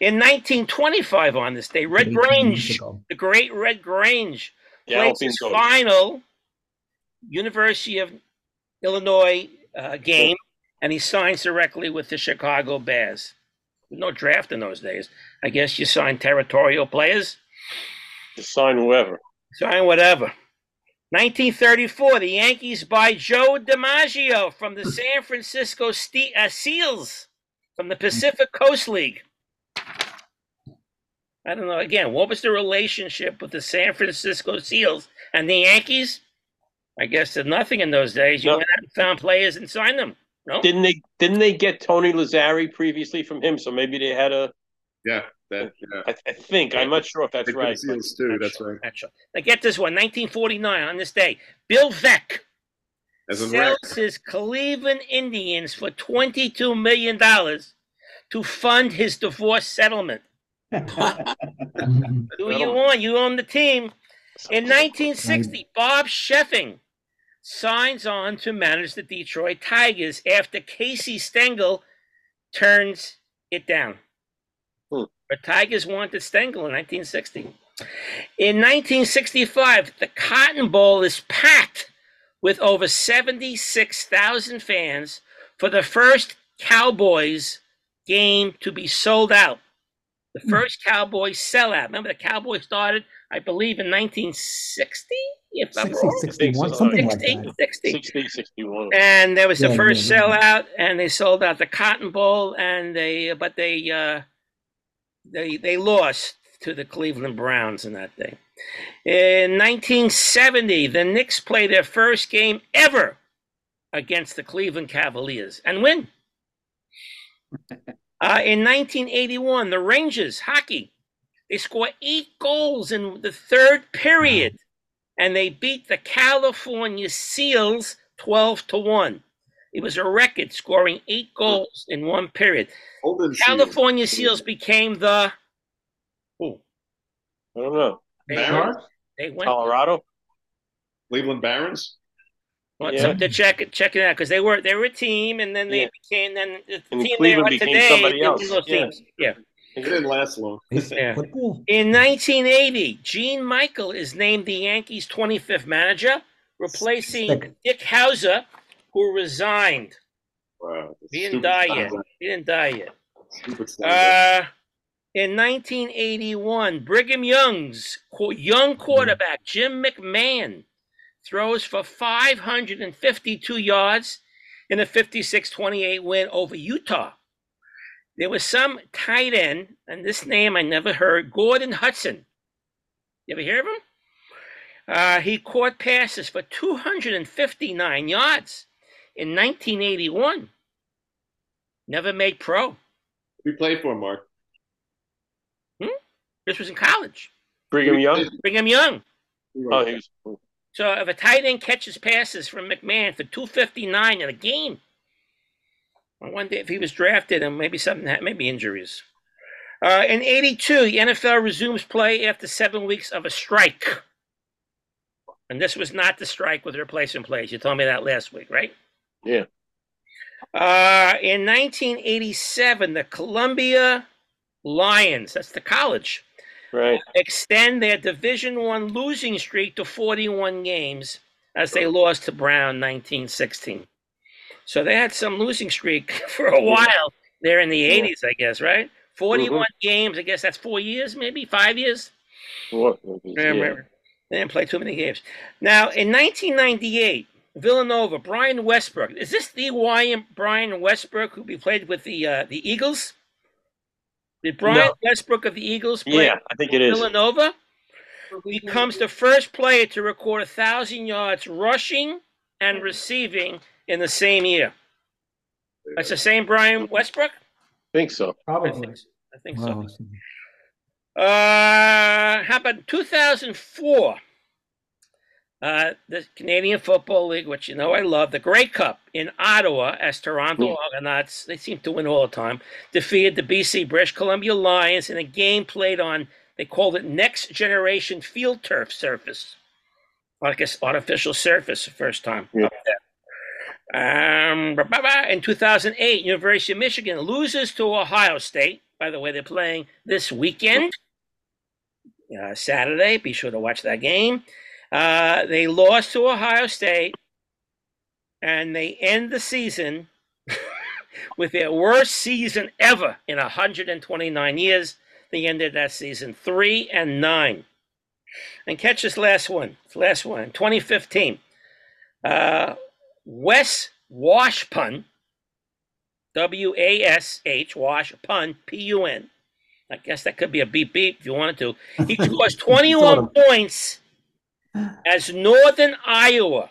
In 1925, on this day, Red Grange, the great Red Grange, Yeah, played his Gold. final University of Illinois uh, game, and he signs directly with the Chicago Bears. No draft in those days. I guess you sign territorial players, Just sign whoever. sign whatever. 1934, the Yankees buy Joe DiMaggio from the San Francisco Ste- uh, Seals from the Pacific Coast League. I don't know. Again, what was the relationship with the San Francisco Seals and the Yankees? I guess there's nothing in those days. You No. went out and found players and signed them. No, Didn't they? Didn't they get Tony Lazzeri previously from him? So maybe they had a. Yeah, that yeah. I, I think I'm not sure if that's They right. Seals too. That's right. Not sure. Now get this one. 1949 on this day, Bill Veeck As in Rex. sells his Cleveland Indians for 22 million dollars to fund his divorce settlement. Who you want? You own the team. In 1960, Bob Scheffing signs on to manage the Detroit Tigers after Casey Stengel turns it down. Hmm. The Tigers wanted Stengel in 1960. In 1965, the Cotton Bowl is packed with over 76,000 fans for the first Cowboys game to be sold out. The first Cowboys sellout. Remember, the Cowboys started, I believe, in 1960, if I'm 60, 61, so. something like that. 60. 60, 61. And there was the first yeah, yeah. sellout, and they sold out the Cotton Bowl, and they, but they, uh, they, they lost to the Cleveland Browns in that day. In 1970, the Knicks play their first game ever against the Cleveland Cavaliers and win. Uh, in 1981, the Rangers hockey they score eight goals in the third period, and they beat the California Seals 12 to one. It was a record, scoring eight goals in one period. Golden California Seals became the. Oh, I don't know. they, Barons? they went. Colorado. Cleveland Barons. Want Yeah. something to check it, check it out because they were they were a team, and then they Yeah. became then the And team Cleveland they are became today. somebody else. those Yeah. Yeah. It didn't last long. Yeah. In 1980, Gene Michael is named the Yankees' 25th manager, replacing Sick. Dick Howser, who resigned. Wow. He didn't die stuff. yet. He didn't die yet. Uh, in 1981, Brigham Young's young quarterback, Jim McMahon, throws for 552 yards in a 56 28 win over Utah. There was some tight end, and this name I never heard, Gordon Hudson. You ever hear of him? Uh, he caught passes for 259 yards in 1981. Never made pro. We played for Mark. This was in college. Brigham Young. Brigham Young. Oh, he was. So if a tight end catches passes from McMahon for 259 in a game, I wonder if he was drafted and maybe something, ha- maybe injuries. Uh, in 82, the NFL resumes play after seven weeks of a strike. And this was not the strike with replacement plays. You told me that last week, right? Yeah. Uh, in 1987, the Columbia Lions, that's the college, Right. extend their Division One losing streak to 41 games as they lost to Brown 1916. So they had some losing streak for a while there in the Yeah. 80s, I guess, right? 41 games, I guess that's four years, maybe five years. What? Yeah. They didn't play too many games. Now, in 1998, Villanova, Brian Westbrook. Is this the Hawaiian Brian Westbrook who be played with the uh, the Eagles? Did Brian No. Westbrook of the Eagles play Yeah, I think it is. Villanova? He becomes the first player to record a thousand yards rushing and receiving in the same year. That's the same Brian Westbrook. I think so. Probably. I think so. Wow. Uh, how about 2004? Uh, the Canadian Football League, which you know I love, the Grey Cup in Ottawa, as Toronto Mm. Argonauts, they seem to win all the time, defeated the BC British Columbia Lions in a game played on, they called it Next Generation Field Turf Surface. Like I guess artificial surface the first time. Yeah. Um, ba- ba- ba. in 2008, University of Michigan loses to Ohio State. By the way, they're playing this weekend, uh, Saturday. Be sure to watch that game. Uh, they lost to Ohio State, and they end the season with their worst season ever in 129 years. They ended that season three and nine. And catch this last one. This last one. 2015. Uh, Wes Washpun, W A S H, Washpun, P U N. I guess that could be a beep beep if you wanted to. He scores 21 points as Northern Iowa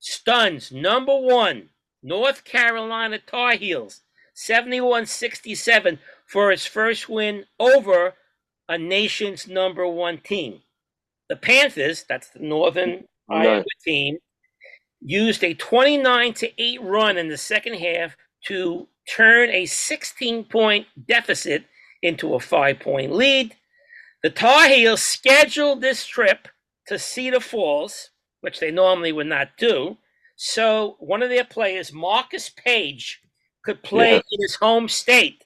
stuns number one North Carolina Tar Heels 71 67 for its first win over a nation's number one team. The Panthers, that's the Northern Iowa team, used a 29 to 8 run in the second half to turn a 16 point deficit into a 5 point lead. The Tar Heels scheduled this trip to Cedar Falls, which they normally would not do. So one of their players, Marcus Paige, could play Yeah. in his home state.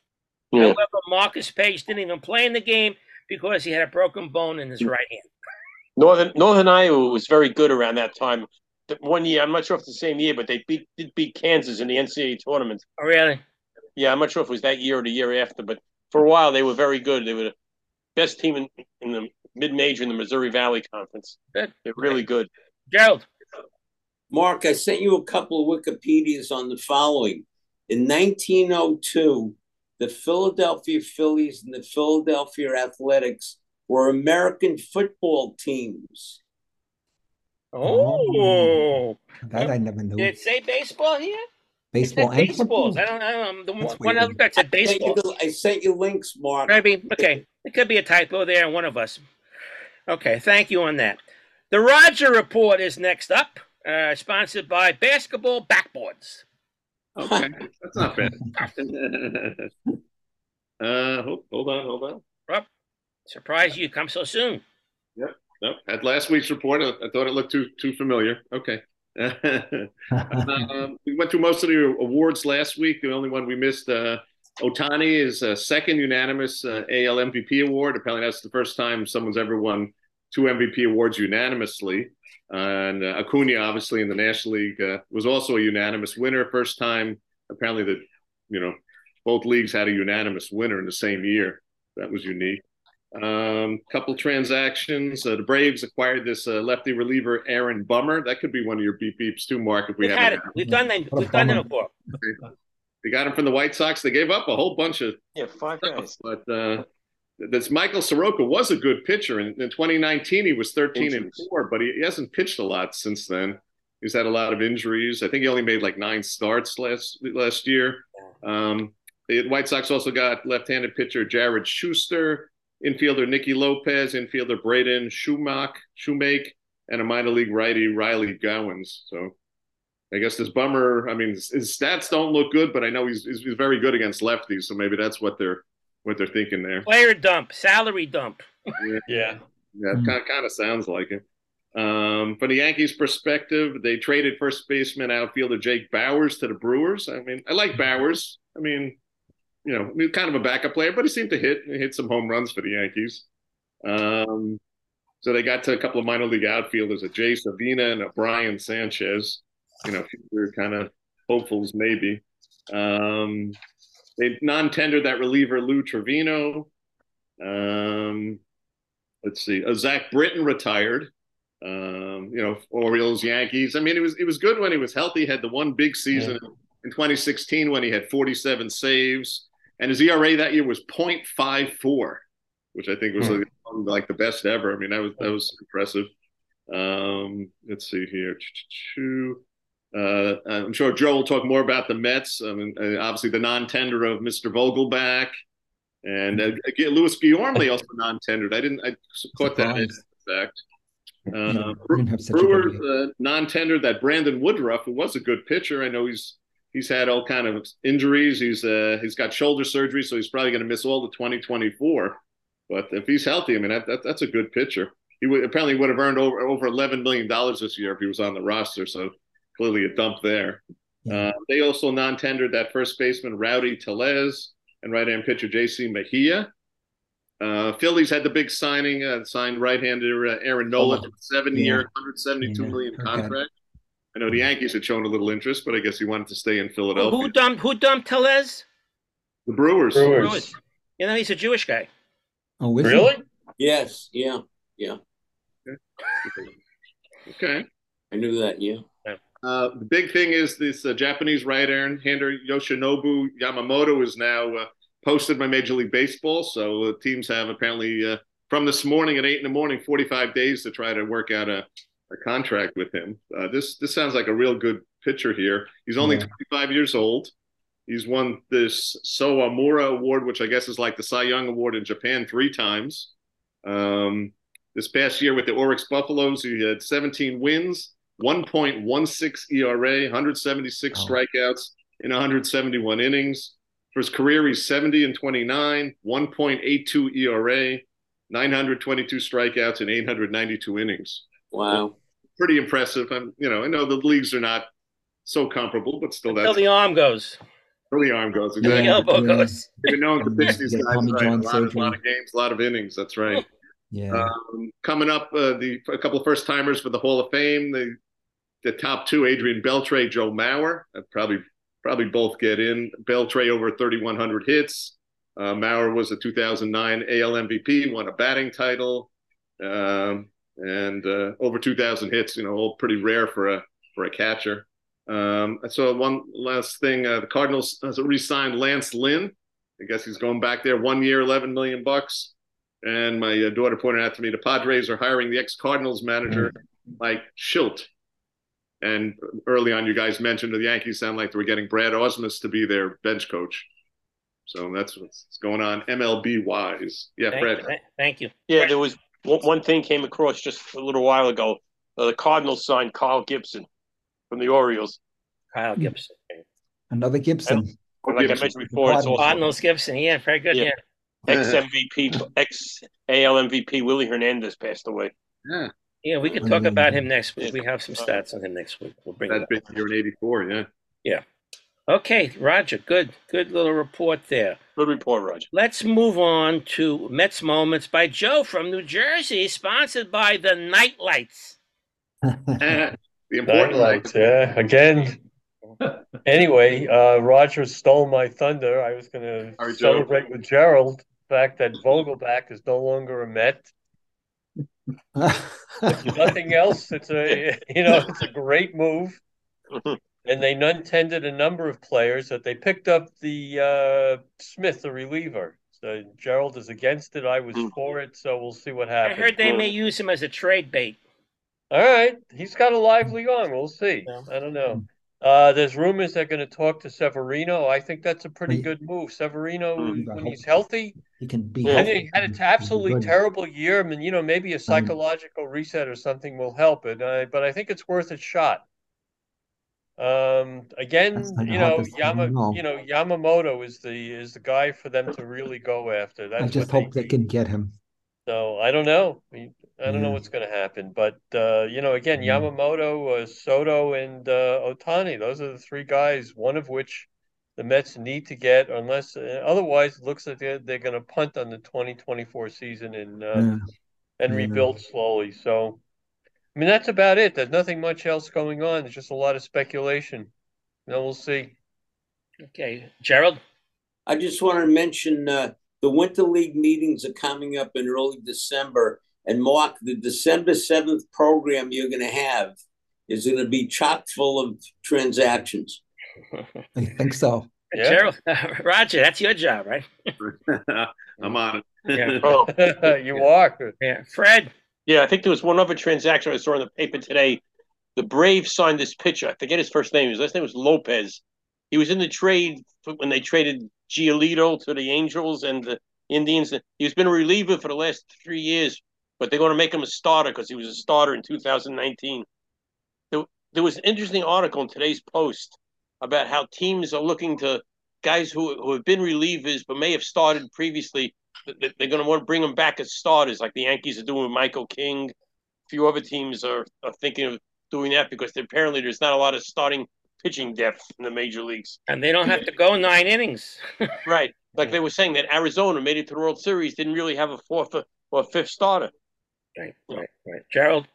Yeah. However, Marcus Paige didn't even play in the game because he had a broken bone in his hmm. right hand. Northern Northern Iowa was very good around that time. The One year, I'm not sure if it's the same year, but they beat did beat Kansas in the NCAA tournament. Oh, really? Yeah, I'm not sure if it was that year or the year after, but for a while they were very good. They were the best team in, in the mid major in the Missouri Valley Conference. Good. They're really good. Gerald. Mark, I sent you a couple of Wikipedias on the following. In 1902, the Philadelphia Phillies and the Philadelphia Athletics were American football teams. Oh, That I never knew. did it say baseball here? Baseball it and said baseballs. football? I don't. I don't. The That's one other that said I sent, baseball. the, I sent you links, Mark. Maybe. Okay. It could be a typo there in one of us. Okay. Thank you on that. The Roger Report is next up, uh, sponsored by Basketball Backboards. Okay, that's not bad. uh, hold, hold on, hold on. Rob, surprise you come so soon. Yep, nope. At last week's report. I, I thought it looked too too familiar. Okay. um, we went through most of the awards last week. The only one we missed, uh, Ohtani, is a second unanimous uh, AL MVP award. Apparently, that's the first time someone's ever won two MVP awards unanimously. and uh, Acuna, obviously, in the National League, uh, was also a unanimous winner. First time, apparently, that you know both leagues had a unanimous winner in the same year. That was unique. Um, couple transactions. Uh, the Braves acquired this uh, lefty reliever Aaron Bummer. That could be one of your beep beeps too, Mark. If we We've had haven't, it. We've done that. We've done it before. they got him from the White Sox. They gave up a whole bunch of Yeah, five guys. but uh, this Michael Soroka was a good pitcher. In, in 2019, he was 13 and four, but he, he hasn't pitched a lot since then. He's had a lot of injuries. I think he only made like nine starts last last year. Um, the White Sox also got left-handed pitcher Jared Shuster, infielder Nicky Lopez, infielder Braden Schumach, Shewmake, and a minor league righty Riley Gowens. So I guess this bummer. I mean, his, his stats don't look good, but I know he's, he's he's very good against lefties. So maybe that's what they're what they're thinking there. Player dump, salary dump. Yeah, Yeah. yeah, it kind of, kind of sounds like it. Um, from the Yankees' perspective, they traded first baseman outfielder Jake Bauers to the Brewers. I mean, I like Bauers. I mean, you know, kind of a backup player, but he seemed to hit hit some home runs for the Yankees. Um, so they got to a couple of minor league outfielders, a Jace Avina and a Brian Sanchez. You know, were kind of hopefuls maybe. Um, they non-tendered that reliever Lou Trivino. Um, let's see, uh, Zach Britton retired. Um, you know, Orioles, Yankees. I mean, it was it was good when he was healthy. He had the one big season in 2016 when he had 47 saves, and his ERA that year was 0.54, which I think was Hmm. like, like the best ever. I mean, that was that was impressive. Um, let's see here. Uh, I'm sure Joe will talk more about the Mets. I mean, uh, obviously the non-tender of Mr. Vogelbach, and uh, again, Luis Guillorme also non-tendered. I didn't. I caught that in fact. Uh, we didn't have such a good Brewers uh, non-tendered that Brandon Woodruff, who was a good pitcher. I know he's he's had all kind of injuries. He's uh, he's got shoulder surgery, so he's probably going to miss all the 2024. But if he's healthy, I mean that, that that's a good pitcher. He would apparently would have earned over over 11 million dollars this year if he was on the roster. So clearly a dump there. Uh, they also non-tendered that first baseman Rowdy Tellez and right-hand pitcher J.C. Mejia. Uh, Phillies had the big signing, uh, signed right-hander uh, Aaron Nola a seven-year, Yeah. 172 Yeah, million contract. I know the Yankees had shown a little interest, but I guess he wanted to stay in Who, Philadelphia. who dumped who dumped Tellez? the Brewers. Brewers. Brewers. You know, he's a Jewish guy. Oh, is he? Really? Yes, yeah, yeah. Okay. I knew that. Yeah. Uh, the big thing is this uh, Japanese right-hander Yoshinobu Yamamoto is now uh, posted by Major League Baseball. So uh, teams have apparently uh, from this morning at eight in the morning, 45 days to try to work out a, a contract with him. Uh, this this sounds like a real good pitcher here. He's only Yeah. 25 years old. He's won this Sawamura Award, which I guess is like the Cy Young Award in Japan, three times. Um, this past year with the Orix Buffaloes, he had 17 wins, 1.16 ERA, 176 Wow. strikeouts in 171 innings. For his career, he's 70 and 29, 1.82 ERA, 922 strikeouts in 892 innings. Wow. Pretty impressive. I'm, you know, I know the leagues are not so comparable, but still, Until that's the arm goes. where the arm goes. Till the Exactly. elbow Yeah. goes. They've been known to pitch these Get guys right. A lot, of, surgery. lot of games, a lot of innings. That's right. Yeah. Um, coming up, uh, the a couple of first timers for the Hall of Fame. The the top two, Adrian Beltre, Joe Mauer, uh, probably probably both get in. Beltre over 3,100 hits. Uh, Mauer was a 2009 AL MVP, won a batting title, um, and uh, over 2,000 hits. You know, all pretty rare for a for a catcher. Um, so one last thing, uh, the Cardinals has re-signed Lance Lynn. I guess he's going back there, one year, 11 million bucks. And my uh, daughter pointed out to me the Padres are hiring the ex-Cardinals manager, Mike Shildt. And early on, you guys mentioned the Yankees sound like they were getting Brad Ausmus to be their bench coach. So that's what's going on MLB wise. Yeah, Thank, Fred. th- thank you. Yeah, there was one, one thing came across just a little while ago. Uh, the Cardinals signed Carl Gibson from the Orioles. Kyle Gibson. Another Gibson. And like I mentioned before, it's also Cardinals Gibson. Yeah, very good. Yeah. Yeah. ex MVP, ex AL MVP Willie Hernandez passed away. Yeah, Yeah, we could talk about him next week. We have some stats on him next week. We'll bring it that up. big year in '84. Yeah. Yeah. Okay, Roger. Good, good little report there. Good report, Roger. Let's move on to Mets Moments by Joe from New Jersey, sponsored by the Nightlights. the important Nightlights, yeah. Again. Anyway, uh, Roger stole my thunder. I was going to Sorry, Joe. celebrate with Gerald the fact that Vogelbach is no longer a Met. If nothing else, it's a you know it's a great move. And they non-tendered a number of players that they picked up the uh, Smith, the reliever. So Gerald is against it. I was for it. So we'll see what happens. I heard they may use him as a trade bait. All right, he's got a lively arm. We'll see. I don't know. Uh, there's rumors they're going to talk to Severino. I think that's a pretty Right. good move. Severino, Mm. when he's healthy, He can be. Yeah. and healthy. he had an absolutely terrible year. I mean, you know, maybe a psychological reset or something will help it. Uh, but I think it's worth a shot. Um, again, you know, Yama, no. you know, Yamamoto is the is the guy for them to really go after. That's I just hope they can get him. so I don't know. I I don't know what's going to happen, but uh, you know, again, Yeah. Yamamoto, uh, Soto, and uh, Ohtani. Those are the three guys. One of which the Mets need to get, unless uh, otherwise, it looks like they're, they're going to punt on the 2024 season and uh, Yeah. and Yeah. rebuild slowly. So, I mean, that's about it. There's nothing much else going on. There's just a lot of speculation. You know, we'll see. Okay, Gerald. I just want to mention uh, the Winter League meetings are coming up in early December. And Mark, the December 7th program you're going to have is going to be chock full of transactions. I think so. Yeah. Gerald, Roger, that's your job, right? I'm on it. Yeah. Oh, you are. Yeah, Fred. Yeah. I think there was one other transaction I saw in the paper today. The Braves signed this pitcher. I forget his first name. His last name was Lopez. He was in the trade when they traded Giolito to the Angels and the Indians. He's been a reliever for the last three years, but they're going to make him a starter because he was a starter in 2019. There, there was an interesting article in today's Post about how teams are looking to guys who, who have been relievers but may have started previously. That- that They're going to want to bring them back as starters, like the Yankees are doing with Michael King. A few other teams are, are thinking of doing that because apparently there's not a lot of starting pitching depth in the major leagues. And they don't have to go nine innings. Right. Like they were saying that Arizona made it to the World Series, didn't really have a fourth or fifth starter. Right, right, right. Gerald.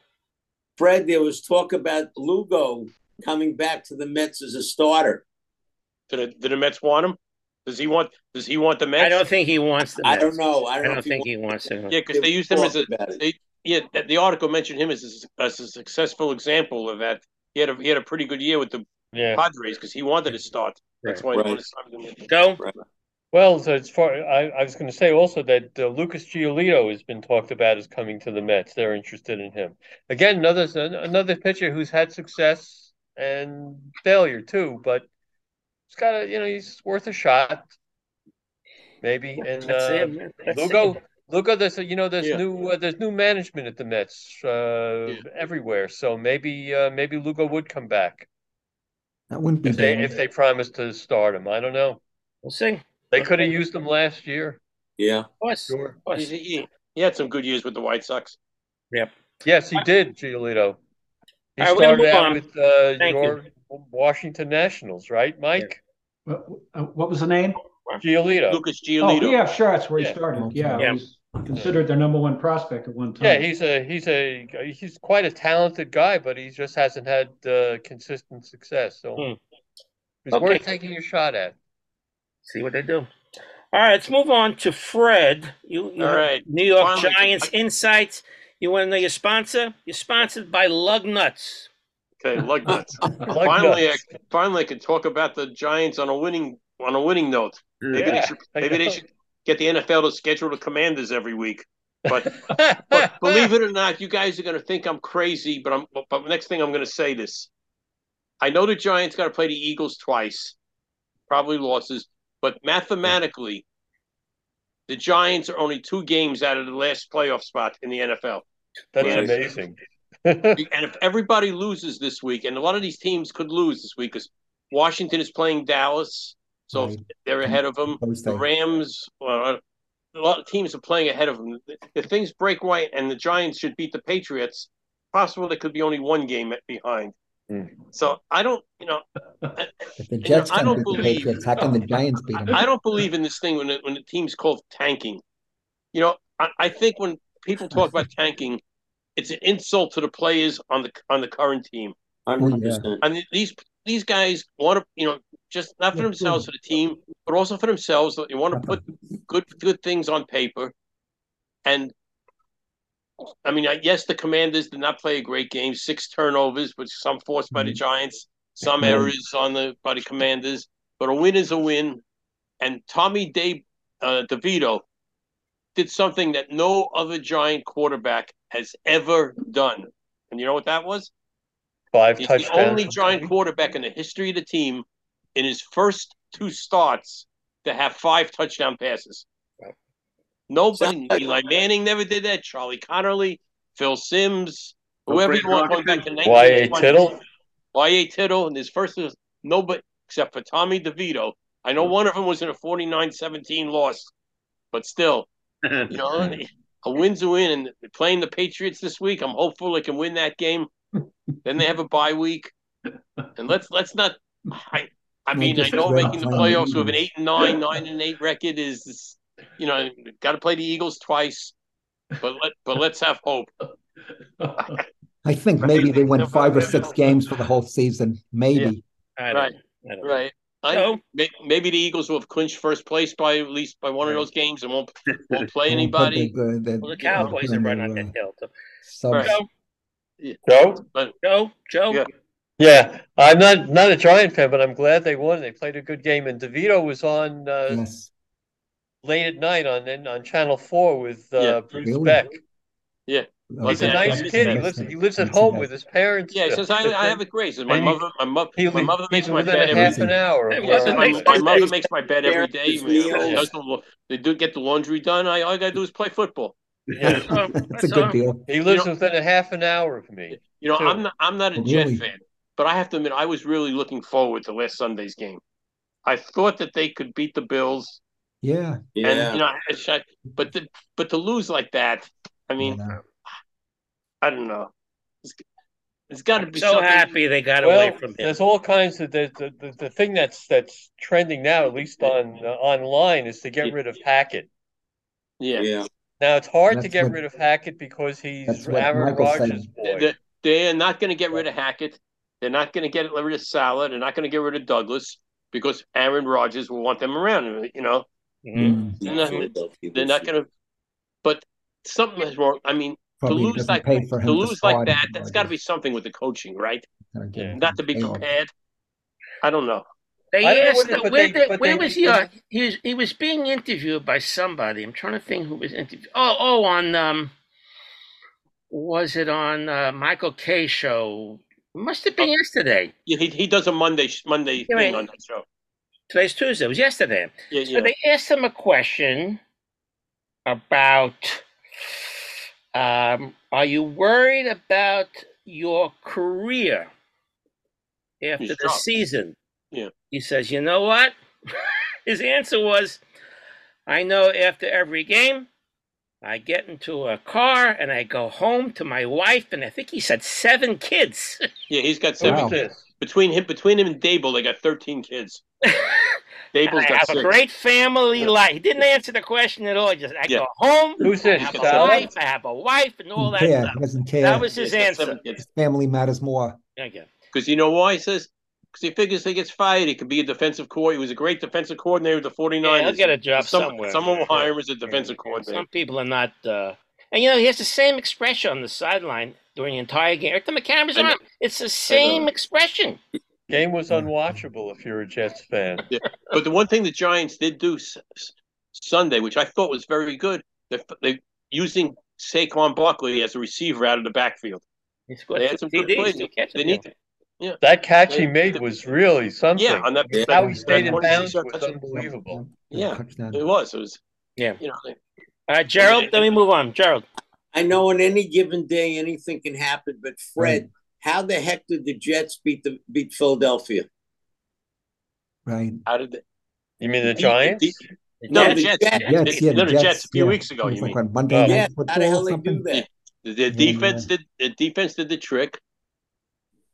Fred, there was talk about Lugo coming back to the Mets as a starter. Did the, did the Mets want him? Does he want? Does he want the Mets? I don't think he wants the I don't know. I I don't, know don't if think he he wants to. Yeah, because they used him as a. talked about it. They, yeah, the article mentioned him as a, as a successful example of that. He had a he had a pretty good year with the Yeah. Padres because he wanted to start. That's why Right. he wanted to sign him. Go. Well, so as far I, I was going to say also that uh, Lucas Giolito has been talked about as coming to the Mets. They're interested in him. Again, another another pitcher who's had success and failure too, but he's got a you know he's worth a shot, maybe. And uh, it, man. That's Lugo, it. Lugo, there's you know there's Yeah. new uh, there's new management at the Mets uh, everywhere, so maybe uh, maybe Lugo would come back That wouldn't be if they bad. if they promise to start him. I don't know. We'll see. They could have used him last year. Yeah. Of course. Sure. Of course. He, he, he had some good years with the White Sox. Yep. Yes, he did, Giolito. He All right, we're gonna started move out on. with uh, Thank your Washington Nationals, right, Mike? What, uh, what was the name? Giolito. Lucas Giolito. Oh, yeah, sure. That's where he Yeah. started. Yeah, Yeah. he was considered their number one prospect at one time. Yeah, he's a he's a he's quite a talented guy, but he just hasn't had uh, consistent success. So Hmm. he's Okay. worth taking a shot at. See what they do. All right, let's move on to Fred. You, you All have right. New York Finally. Giants Insights. You want to know your sponsor? You're sponsored by Lug Nuts. Okay, lug nuts. Like finally, I, finally, I can talk about the Giants on a winning on a winning note. Maybe they should maybe they should get the NFL to schedule the Commanders every week. But but believe it or not, you guys are going to think I'm crazy. But I'm but, but next thing I'm going to say this. I know the Giants got to play the Eagles twice, probably losses, but mathematically, the Giants are only two games out of the last playoff spot in the NFL. That's Yeah. amazing. And if everybody loses this week, and a lot of these teams could lose this week, because Washington is playing Dallas, so Right. they're ahead of them. The Rams, a lot of teams are playing ahead of them. If things break right and the Giants should beat the Patriots, possible they could be only one game behind. Hmm. So I don't, you know, If the know, Jets I don't beat the believe- Patriots, how can the Giants beat them? I don't believe in this thing when it, when the team's called tanking. You know, I, I think when people talk about tanking, it's an insult to the players on the on the current team. Hundred percent. I mean, these these guys want to, you know, just not for themselves, for the team, but also for themselves. They want to put good good things on paper. And I mean, yes, the Commanders did not play a great game. Six turnovers, but some forced by the Giants, some errors on the by the Commanders. But a win is a win. And Tommy De, uh, DeVito did something that no other Giant quarterback has ever done. And you know what that was? Five He's the only Giant quarterback in the history of the team in his first two starts to have five touchdown passes. Nobody, Eli Manning never did that. Charlie Conerly, Phil Simms, whoever you want going back to Y.A. 1920. Tittle. Y.A. Tittle, and his first was nobody except for Tommy DeVito. I know one of them was in a 49-17 loss, but still, you know, a win's a win. And playing the Patriots this week. I'm hopeful they can win that game. then they have a bye week, and let's let's not. I, I mean, I know making the playoffs with an eight and nine, nine and eight record is, is you know, got to play the Eagles twice. But let but let's have hope. I think maybe they win five or six games for the whole season. Maybe. I don't, Right, I know. So- maybe the Eagles will have clinched first place by at least by one of those games and won't won't play anybody. the- the- Well, the the- Cowboys are the- running on that hill. So. subs- Right. Joe, Joe? But Joe, Joe. Yeah. Yeah, I'm not not a Giant fan, but I'm glad they won. They played a good game, and DeVito was on uh, Yes. late at night on on Channel Four with uh, Yeah. Bruce Really? Beck. yeah, Oh, he's a nice kid. He lives he lives at home with his parents. yeah. He says I, I have it great. He says my mother my mother He, my mother makes my within bed a every half an hour. Hey, of what's Yeah, the where I my, my mother makes my bed every day. Parents' You know, meals. does the- They do get the laundry done. I all I gotta do is play football. Yeah. Oh, That's a good uh, deal. He lives know- within a half an hour of me. You know, Sure. I'm not I'm not a Oh, Jet really? fan, but I have to admit I was really looking forward to last Sunday's game. I thought that they could beat the Bills, Yeah. and you know, I- I- but to, but to lose like that, I mean, I know. I don't know. It's, it's got to be So something. happy they got Well, away from him. there's all kinds of the, the the the thing that's that's trending now, at least on uh, online, is to get rid of Hackett. Yeah, Yeah. Now it's hard to get what- rid of Hackett because he's Aaron Michael. Rodgers' boy. They- they're not going to get rid of Hackett. They're not going to get rid of Salah. They're not going to get rid of Douglas because Aaron Rodgers will want them around. You know, Mhm. Mm. They're not, not going to. But something is wrong. I mean, Probably to lose like pay for to him lose like that, that's got to be something with the coaching, right? Gotta Yeah. Not to be payoff. prepared. I don't know. They I asked whether- but where, they- the- where they- was he? Uh, he was he was being interviewed by somebody. I'm trying to think who was interviewed. Oh, oh, on um, was it on uh, Michael Kay show? It must have been yesterday. Yeah, he he does a Monday Monday Yeah, thing right. on that show. Today's Tuesday. It was yesterday. Yeah, So yeah. they asked him a question about um, Are you worried about your career after He's the season? Yeah. He says, You know what? His answer was, I know after every game, I get into a car and I go home to my wife, and I think he said seven kids. Yeah, he's got seven Wow. kids. Between him between him and Daboll, they got thirteen kids. And Daboll's I have six. a great family Yeah. life. He didn't answer the question at all. He just, I Yeah. go home, Who's I this? have a wife, I have a wife, and all that Yeah, stuff. he doesn't care. That was his he's answer. seven kids. Family matters more. Okay. Because you know why? He says because he figures he gets fired, he could be a defensive coordinator. He was a great defensive coordinator with the 49ers. Yeah, he'll get a job Some- somewhere. Someone will hire him as a defensive Yeah, coordinator. Some people are not. Uh... And you know, he has the same expression on the sideline during the entire game. Every time the camera's on, it's the same expression. Game was unwatchable if you're a Jets fan. But the one thing the Giants did do s- s- Sunday, which I thought was very good, they they using Saquon Barkley as a receiver out of the backfield. He They had some good TDs, plays. They need to, That catch he They- made was really something. yeah, on that. Yeah. How he that stayed in bounds was touchdown. unbelievable. Yeah, it was. It was. Yeah. You know, they- All right, Gerald, let me move on. Gerald. I know on any given day anything can happen, but Fred, how the heck did the Jets beat the beat Philadelphia? Right. how did they? You mean the The- Giants? the- No, Yeah, the the Jets. Jets. Yes, yeah, no, the the Jets. a few yeah. weeks ago. You like mean on Monday. Yeah, how Football the hell they do that? the, the defense yeah. did the defense did the trick,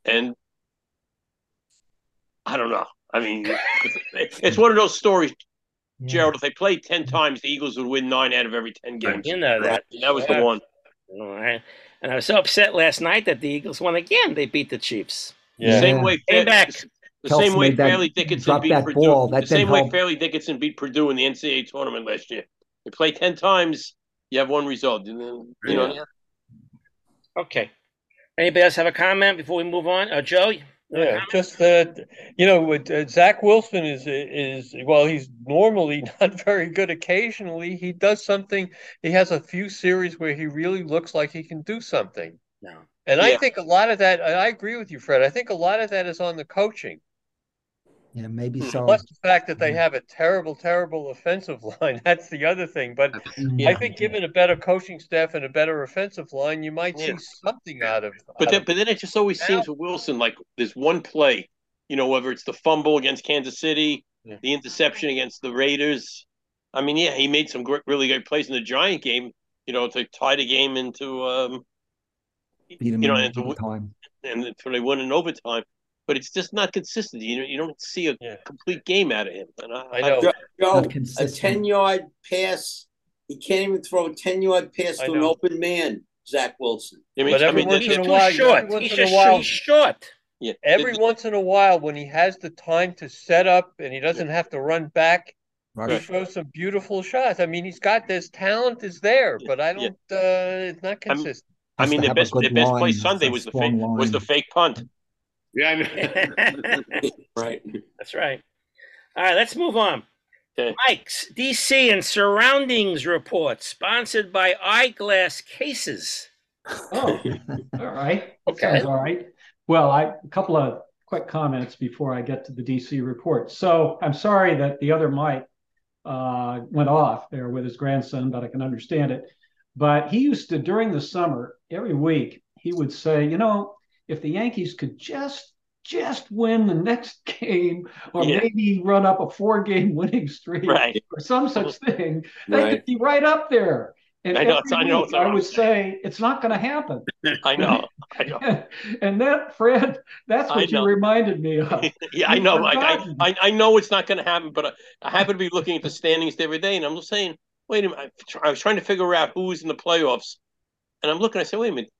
and I don't know. I mean, it's, it's one of those stories, Yeah. Gerald. If they played ten times, the Eagles would win nine out of every ten games. You know that. And that was Yeah. the one. All right. And I was so upset last night that the Eagles won again. They beat the Chiefs. Yeah. Same way, Came back. the Kelce same way made that- Fairleigh Dickinson beat that Purdue. ball. That the same didn't way help. Fairleigh Dickinson beat Purdue in the NCAA tournament last year. You play ten times, you have one result. You know, Okay. Anybody else have a comment before we move on? Uh, Joe? You have a Yeah, comment? just that you know, with, uh, Zach Wilson is is well, he's normally not very good. Occasionally, he does something. He has a few series where he really looks like he can do something. No. And I think a lot of that, I I agree with you, Fred. I think a lot of that is on the coaching. Yeah, maybe Hmm. so. Plus the fact that they have a terrible, terrible offensive line. That's the other thing. But Mm, I think given a better coaching staff and a better offensive line, you might Yeah. see something out of. But out then, of- but then it just always seems with Wilson like there's one play, you know, whether it's the fumble against Kansas City, Yeah. the interception against the Raiders. I mean, yeah, he made some great, really great plays in the Giant game, you know, to tie the game into, um, Beat him you know, into overtime. and so they won in overtime. But it's just not consistent. You know, you don't see a Yeah. complete game out of him. And I, I know. Joe, Joe, a 10 yard pass, he can't even throw a 10 yard pass to an open man, Zach Wilson. I mean, But I every mean, once in a too while, every short. once He's in a just while- short. yeah, Every the- once in a while, when he has the time to set up and he doesn't have to run back, he Rush. shows some beautiful shots. I mean, he's got this talent is there, Yeah, but I don't. Uh, it's not I'm- consistent. I mean, the best, good the best play Sunday was the fake, strong was the fake punt. Yeah, I know. Right. That's right. All right, let's move on. Okay. Mike's DC and surroundings report, sponsored by Eyeglass Cases. Oh, all right. Okay. Sounds all right. Well, I a couple of quick comments before I get to the DC report. So I'm sorry that the other Mike uh, went off there with his grandson, but I can understand it. But he used to during the summer every week he would say, you know, if the Yankees could just just win the next game, or Yeah. maybe run up a four-game winning streak, Right. or some such thing, they Right. could be right up there. And I know, every I know, it's I would saying. say it's not going to happen. I know, I know. and that, Fred, that's what you reminded me of. Yeah, I You've know. Like, I. I, I know it's not going to happen, but I, I happen to be looking at the standings every day, and I'm just saying, wait a minute. I, was trying to figure out who's in the playoffs, and I'm looking. I said, wait a minute.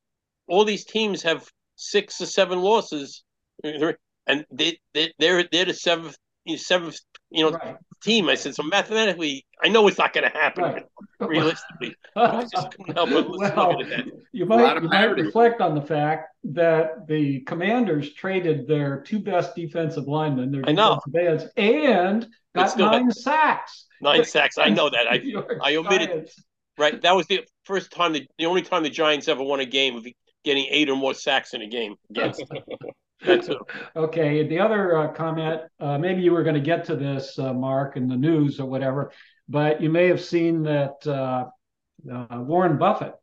All these teams have six or seven losses, and they, they they're they're the seventh seventh you know Right. team. I said, so mathematically, I know it's not going to happen Right. realistically. I just couldn't help but well, looking at that. you might you might reflect on the fact that the Commanders traded their two best defensive linemen, their I know. defensive ends, and got still, that- nine sacks. Nine sacks. I know that. I I omitted Giants. Right. That was the first time, the, the only time the Giants ever won a game of getting eight or more sacks in a game against them. That's. Okay, the other uh, comment, uh, maybe you were going to get to this, uh, Mark, in the news or whatever, but you may have seen that uh, uh, Warren Buffett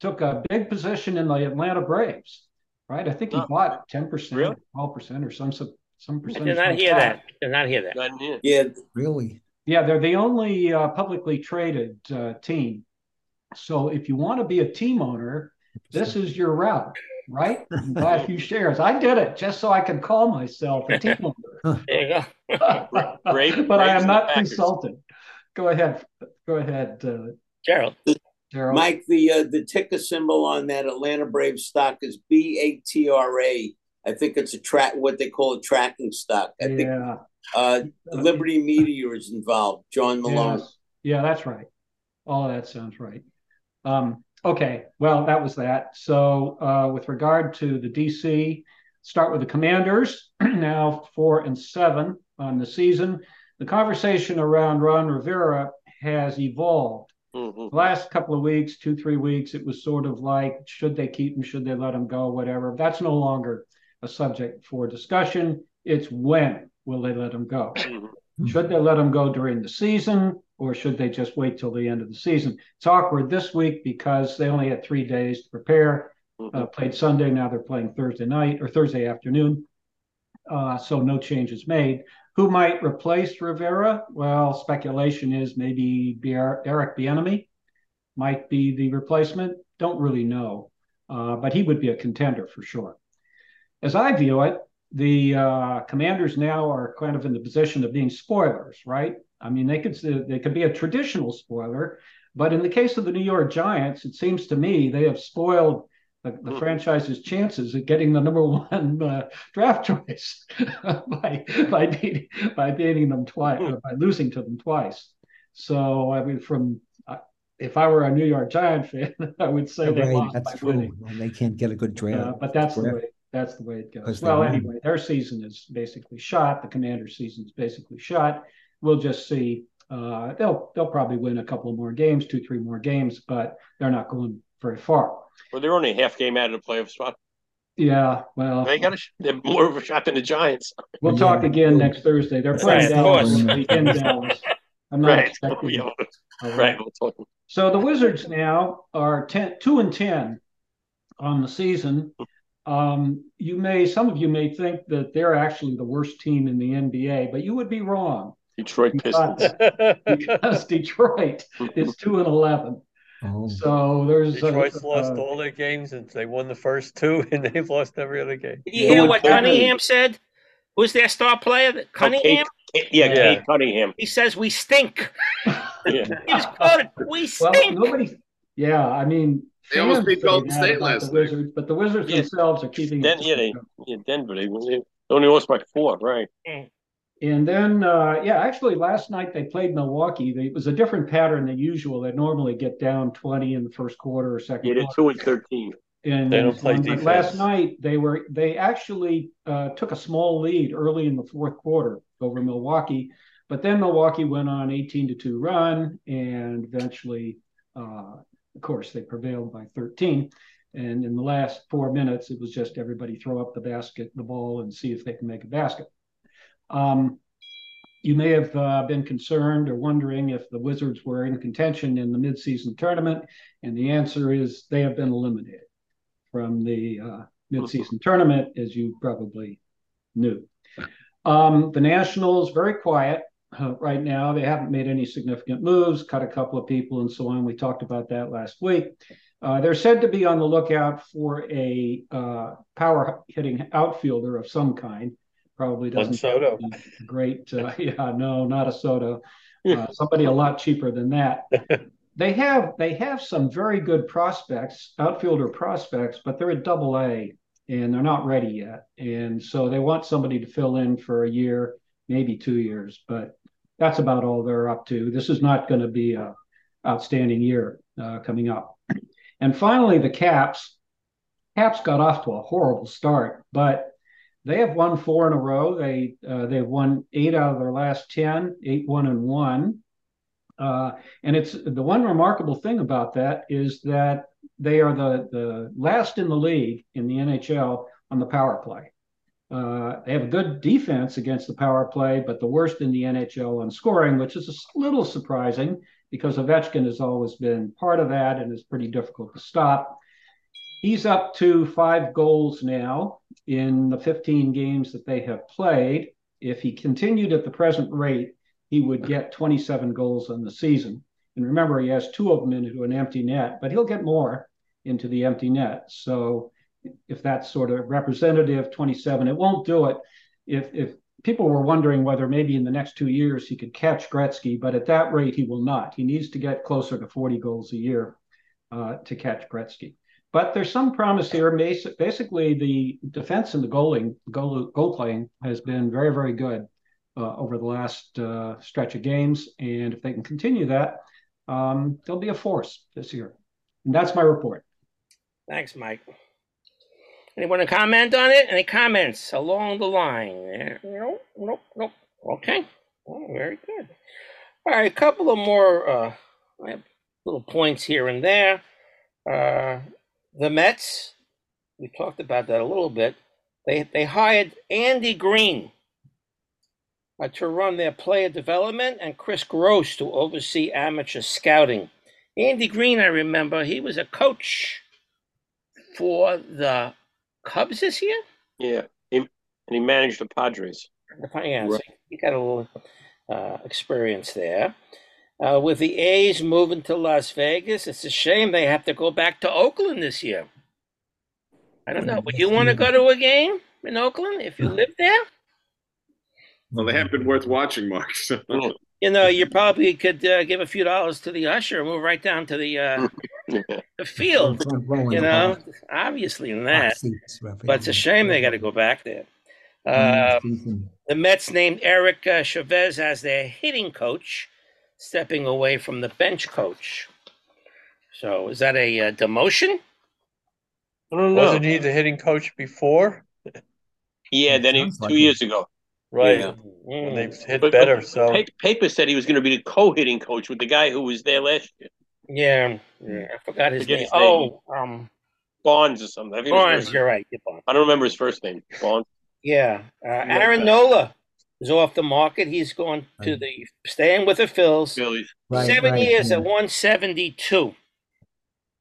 took a big position in the Atlanta Braves, right? I think he Oh, bought 10%, really? 12%, or some some some I did not hear that. Did not hear that. Not. Yeah, Really? Yeah, they're the only uh, publicly traded uh, team. So if you want to be a team owner, this is your route, right? You buy a few shares. I did it just so I could call myself a team owner. There you go. Brave- but I am not Packers. consulted. Go ahead. Go ahead, uh, Gerald. Daryl. Mike, the uh, the ticker symbol on that Atlanta Braves stock is B A T R A. I think it's a track, what they call a tracking stock. I think yeah. uh, Liberty Media is involved. John Malone. Yes. Yeah, that's right. All of that sounds right. Um, okay, well, that was that. So, uh, with regard to the DC, start with the Commanders. now four and seven on the season. The conversation around Ron Rivera has evolved. Mhm. The last couple of weeks, two, three weeks, it was sort of like, should they keep him? Should they let him go? Whatever. That's no longer a subject for discussion. It's when will they let him go? Mhm. Should they let him go during the season or should they just wait till the end of the season? It's awkward this week because they only had three days to prepare. Uh, played Sunday, now they're playing Thursday night or Thursday afternoon. Uh, so no changes made. Who might replace Rivera? Well, speculation is maybe Eric Bieniemy might be the replacement. Don't really know, uh, but he would be a contender for sure. As I view it, the uh, Commanders now are kind of in the position of being spoilers, right? I mean, they could they could be a traditional spoiler, but in the case of the New York Giants, it seems to me they have spoiled the, the Mhm. franchise's chances at getting the number one uh, draft choice by by beating by beating them twice Hmm. or by losing to them twice. So I mean, from uh, if I were a New York Giant fan, I would say they lost that's by true. winning. And they can't get a good draft. Uh, but that's the way that's the way it goes. Because Well, won. anyway, their season is basically shot. The Commanders' season is basically shot. We'll just see. Uh, they'll they'll probably win a couple of more games, two, three more games, but they're not going very far. Well, they're only a half game out of the playoff spot. Yeah, well, They got a, sh- they're more of a shot than the Giants. we'll talk again next Thursday. They're playing Right, of Dallas. course. this week in Dallas. I'm not Right. expecting. Yeah, All right. right. We'll talk. So the Wizards now are 10, 2 and 10 on the season. Um, you may, some of you may think that they're actually the worst team in the NBA, but you would be wrong Detroit Pistons. because, because Detroit is 2 and 11. Oh, So there's Detroit's uh, lost uh, all their games and they won the first two and they've lost every other game. Did you hear what Cunningham said? Who's their star player? Cunningham? Yeah, Yeah. Cade Cunningham. He says we stink. Yeah. He just quoted, we well, nobody. Yeah, I mean, They almost fans beat say Golden State last the night. Wizards, but the Wizards Yeah. themselves are keeping it. Den- yeah, they, yeah, Denver. They, they only lost by four, right? And then, uh, yeah, actually, last night they played Milwaukee. They, it was a different pattern than usual. They normally get down 20 in the first quarter or second Yeah, they're two and thirteen. And They don't play but defense. last night they were they actually uh, took a small lead early in the fourth quarter over Milwaukee, but then Milwaukee went on 18 to two run, and eventually, uh, of course, they prevailed by 13. And in the last four minutes, it was just everybody throw up the basket, the ball, and see if they can make a basket. Um, you may have uh, been concerned or wondering if the Wizards were in contention in the midseason tournament, and the answer is they have been eliminated from the uh, midseason tournament, as you probably knew. Um, the Nationals very quiet uh, right now. They haven't made any significant moves, cut a couple of people, and so on. We talked about that last week. Uh, they're said to be on the lookout for a uh, power hitting outfielder of some kind. Probably doesn't Soto. great. Uh, yeah, no, not a Soto. Uh, somebody a lot cheaper than that. They have they have some very good prospects, outfielder prospects, but they're at Double A and they're not ready yet. And so they want somebody to fill in for a year, maybe two years, but that's about all they're up to. This is not going to be a outstanding year uh, coming up. And finally, the Caps. Caps got off to a horrible start, but they have won four in a row. They uh, they've won eight out of their last ten, eight one and one. Uh, and it's the one remarkable thing about that is that they are the the last in the league in the NHL on the power play. Uh, they have a good defense against the power play, but the worst in the NHL on scoring, which is a little surprising because Ovechkin has always been part of that and is pretty difficult to stop. He's up to five goals now in the 15 games that they have played. If he continued at the present rate, he would get 27 goals on the season. And remember, he has two of them into an empty net, but he'll get more into the empty net. So if that's sort of representative 27, it won't do it. If if people were wondering whether maybe in the next two years he could catch Gretzky, but at that rate he will not. He needs to get closer to 40 goals a year uh, to catch Gretzky. But there's some promise here. Basically, the defense and the goaling, goal, goal playing has been very, very good uh, over the last uh, stretch of games. And if they can continue that, um, they'll be a force this year. And that's my report. Thanks, Mike. Anyone to comment on it? Any comments along the line? Nope, nope, nope. Okay. Oh, very good. All right, a couple of more uh, little points here and there. Uh, the Mets, we talked about that a little bit. They they hired Andy Green uh, to run their player development and Chris Gross to oversee amateur scouting. Andy Green, I remember, he was a coach for the Cubs this year. Yeah, he, and he managed the Padres. The yeah, so he got a little uh, experience there. Uh, with the A's moving to Las Vegas, it's a shame they have to go back to Oakland this year. I don't know. Would you want to go to a game in Oakland if you live there? Well, they haven't been worth watching, Mark. So. You know, you probably could uh, give a few dollars to the usher and move right down to the uh, the field. Front row in You know, box. obviously in that, seats, but it's a shame they got to go back there. Um. The Mets named Eric uh, Chavez as their hitting coach, stepping away from the bench coach. So is that a uh, demotion? I don't know. Wasn't he the hitting coach before? Yeah, then he, Sounds like two it. years ago. Right. Yeah. When they've hit But- better. but So Pa- Paper said he was going to be the co-hitting coach with the guy who was there last year. Yeah, yeah. I forgot his Forget name. his name. Oh, um, Bonds or something. I think it was Barnes. first- You're right. You're Barnes. I don't remember his first name. Bonds. Yeah, uh, Aaron Nola is off the market. He's going to the staying with the Phils. Phillies. Right, Seven right, years yeah. at one seventy two.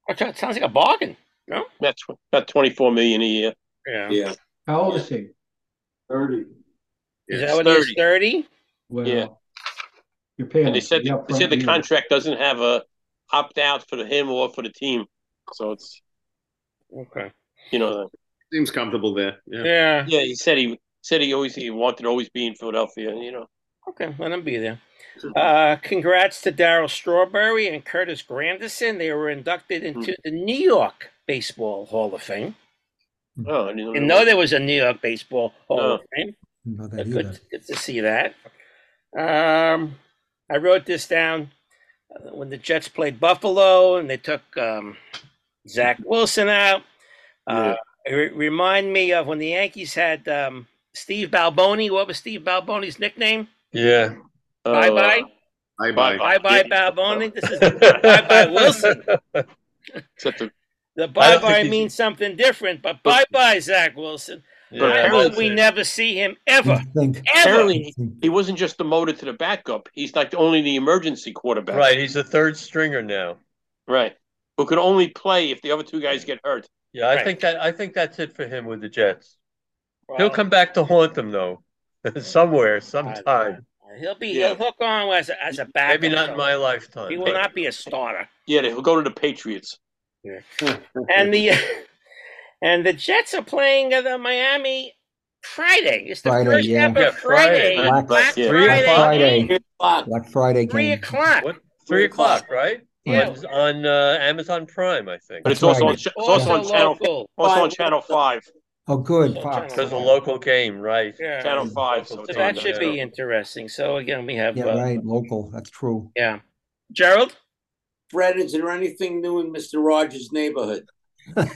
That sounds like a bargain. No. That's about twenty four million a year. Yeah. Yeah. How old is he? Thirty. Is that what he's 30. thirty? Well, Yeah. you're paying. And they said the they said the year. contract doesn't have a opt out for him or for the team. So it's Okay. you know Seems comfortable there. Yeah. Yeah. yeah. He said he said he always he wanted to always be in Philadelphia. You know. Okay. Let him be there. Uh, congrats to Darryl Strawberry and Curtis Granderson. They were inducted into the New York Baseball Hall of Fame. Oh, I didn't You know there was a New York Baseball Hall No. of Fame. Know that But either. good, good to see that. Um, I wrote this down uh, when the Jets played Buffalo and they took um, Zach Wilson out. Uh, it re- remind me of when the Yankees had um, Steve Balboni. What was Steve Balboni's nickname? Yeah. Bye bye. Bye bye. Bye bye Balboni. This is bye bye Wilson. Except the, The bye bye means something different, but bye bye Zach Wilson. But Yeah, apparently- we never see him ever, think ever. apparently he wasn't just demoted to the backup. He's like only the emergency quarterback. Right. He's a third stringer now. Right. Who could only play if the other two guys get hurt. Yeah, I Right. think that I think that's it for him with the Jets. Well, He'll come back to haunt them though, somewhere, sometime. He'll be Yeah. he'll hook on as a, as a backup. Maybe not in my lifetime. He will not be a starter. Yeah, he'll go to the Patriots. Yeah. and the and the Jets are playing uh, the Miami Friday. It's the Friday, first yeah. ever Yeah, Friday. Friday. Black- Black yeah. Three Friday. Friday. game. Three o'clock. Black Friday Three o'clock. What? Three o'clock, right? Yeah. On, on uh, Amazon Prime, I think. But it's That's also right. on, it's also on channel local. also on channel five. Oh, good. Fox. Because a local game, right? Yeah. Channel five. So, So it's So on that should there. be interesting. So again, we have Yeah, uh, right. Local. That's true. yeah. Gerald, Fred, is there anything new in Mr. Rogers' neighborhood?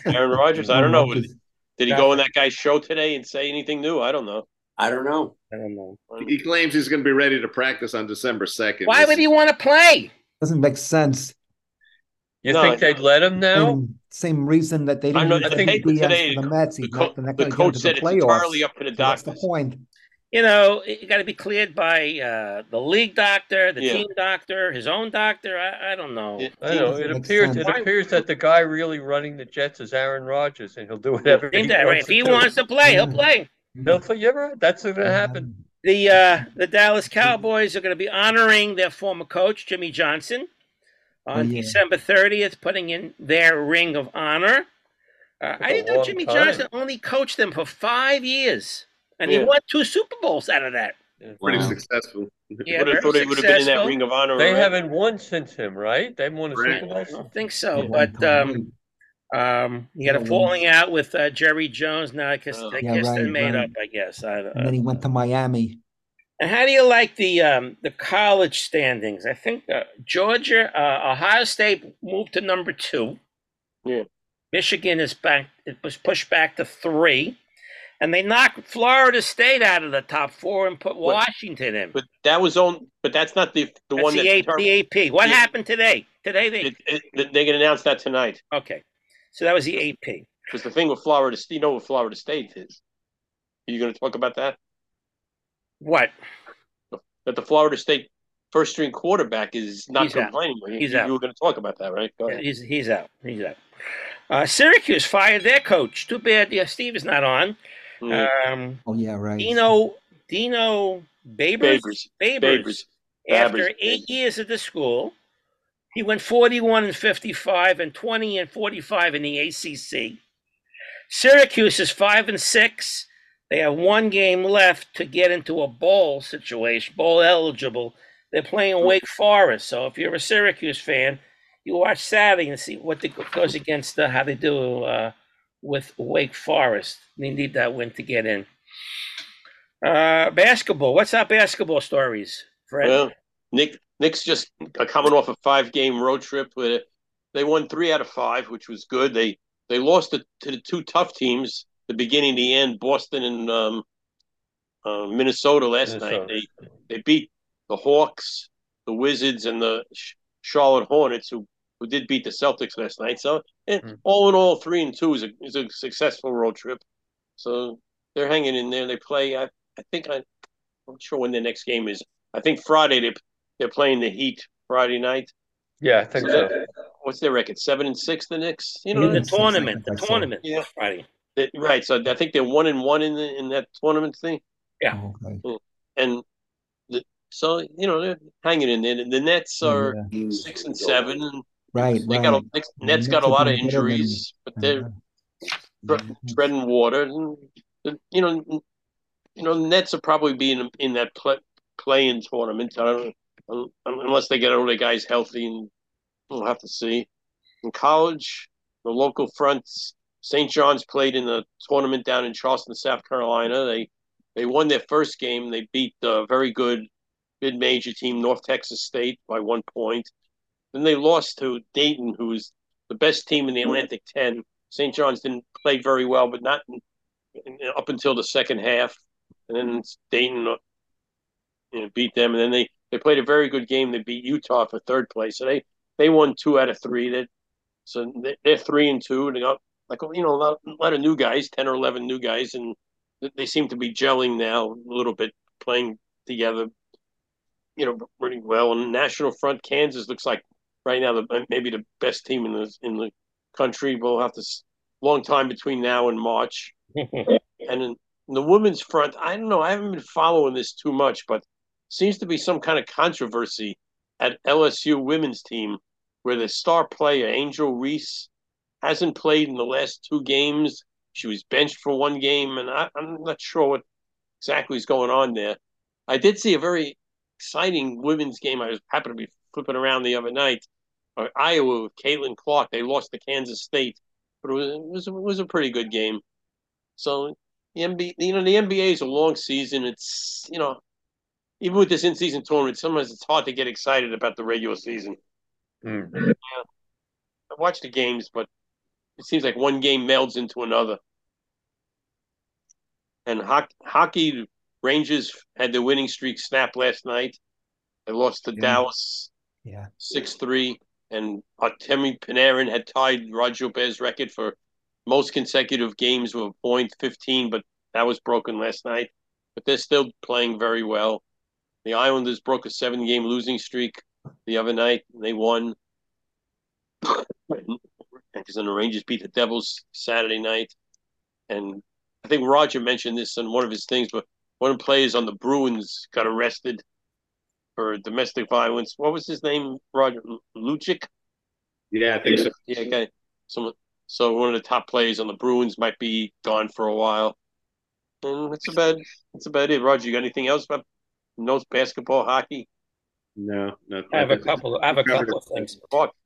Aaron Rodgers. I don't know. Nothing. Did he go on that guy's show today and say anything new? I don't know. I don't know. I don't know. He claims he's going to be ready to practice on December 2nd. Why would he want to play? Doesn't make sense. You No, think they'd let him now? Same, same reason that they I didn't know use the the paper BS today, for the Mets. The, He's co- not, the going to coach into said the it's playoffs. entirely up to the So What's the point? You know, it got to be cleared by uh, the league doctor, the Yeah. team doctor, his own doctor. I, I don't know. Yeah. I know. It appears sense. it appears that the guy really running the Jets is Aaron Rodgers, and he'll do whatever he Ain't that right? wants If he to do. wants to play, he'll Mhm. play. He'll play. You ever? That's going to happen. The uh, the Dallas Cowboys are going to be honoring their former coach Jimmy Johnson on Oh, yeah. December 30th, putting in their ring of honor. Uh, That's I a didn't know Jimmy time. Johnson only coached them for five years, and he won two Super Bowls out of that. Pretty Wow. successful. Yeah, would have thought he would have been in that successful. ring of honor. They already. haven't won since him, right? They haven't won a Right. Super I don't think so, Yeah, but Tom um, um, you got a falling out with uh, Jerry Jones. Now I guess Oh. I Yeah, guess they're made right. up. I guess. I, and then he went to Miami. And how do you like the um, the college standings? I think uh, Georgia, uh, Ohio State moved to number two. Yeah. Michigan is back. It was pushed back to three, and they knocked Florida State out of the top four and put Washington in. But that was on. But that's not the the That's one the, that's A- the AP. What Yeah. happened today? Today they It, it, they can announce that tonight. okay. So that was the AP. Because the thing with Florida, State- you know what Florida State is. Are you going to talk about that? What? That the Florida State first string quarterback is not He's out. complaining. You, He's you, out. you were going to talk about that, right? Go ahead. He's he's out. He's out. Uh, Syracuse fired their coach. Too bad. Yeah, Steve is not on. Mm. Um, Oh yeah, right. Dino Dino Babers, Babers. Babers, Babers. after Babers. eight years at the school, he went 41 and 55 and 20 and 45 in the ACC. Syracuse is five and six. They have one game left to get into a bowl situation, bowl eligible. They're playing Wake Forest. So if you're a Syracuse fan, you watch Saturday and see what the, goes against uh, how they do uh, with Wake Forest. They need that win to get in. Uh, basketball. What's our basketball stories, Fred? Well, Nick Knicks just coming off a five game road trip with it. They won three out of five, which was good. They they lost to, to the two tough teams, the beginning, the end, Boston and um, uh, Minnesota last Minnesota. night. They they beat the Hawks, the Wizards, and the Charlotte Hornets, who who did beat the Celtics last night. So, and all in all, three and two is a is a successful road trip. So they're hanging in there. They play. I I think I, I'm sure when their next game is. I think Friday they they're playing the Heat Friday night. Yeah, I think so. that- What's their record? Seven and six. The Knicks. You know, In know, the tournament, the I saw. tournament. Yeah. Friday. that- right. So I think they're one and one in the in that tournament thing. Yeah. Oh, okay. and the, so you know they're hanging in there. The Nets are Yeah. six and seven, and Right, they right. got a, Nets, The Nets got a lot of doing better than- injuries, but they're Uh, tre- treading water. And you know, you know, the Nets will probably be in that play, play-in tournament. I don't, unless they get all their guys healthy, and we'll have to see. In college, the local fronts, St. John's played in the tournament down in Charleston, South Carolina. They they won their first game. They beat the very good mid-major team, North Texas State, by one point. Then they lost to Dayton, who's the best team in the Atlantic Ten. St. John's didn't play very well, but not in, in, up until the second half. And then Dayton uh, you know, beat them, and then they, they played a very good game. They beat Utah for third place. So they, they won two out of three. They, so they- they're three and two, and they got like you know a lot, a lot of new guys, ten or eleven new guys, and they seem to be gelling now a little bit, playing together. You know, pretty well. And National Front, Kansas looks like right now the uh, maybe the best team in the in the country. We'll have to long time between now and March. And in the women's front, I don't know. I haven't been following this too much, but seems to be some kind of controversy at LSU women's team where the star player Angel Reese hasn't played in the last two games. She was benched for one game, and I, I'm not sure what exactly is going on there. I did see a very exciting women's game. I was happened to be flipping around the other night. Uh, Iowa with Caitlin Clark. They lost to Kansas State, but it was it was, it was a pretty good game. So the NBA, you know, the NBA is a long season. It's you know, even with this in-season tournament, sometimes it's hard to get excited about the regular season. Mm. Yeah. I watch the games, but it seems like one game melds into another. And ho- hockey, Rangers had their winning streak snap last night. They lost to Yeah. Dallas Yeah. six three, and Artemi Panarin had tied Roger Bear's record for most consecutive games with a point, fifteen, but that was broken last night. But they're still playing very well. The Islanders broke a seven-game losing streak the other night. They won because then the Rangers beat the Devils Saturday night. And I think Roger mentioned this in one of his things, but one of the players on the Bruins got arrested for domestic violence. What was his name? Roger Lucic. Yeah, I think so. Yeah, okay. Someone, so one of the top players on the Bruins might be gone for a while. And that's about that's about it. Roger, you got anything else about no basketball, hockey? No, no. I have a couple. I have a couple of things.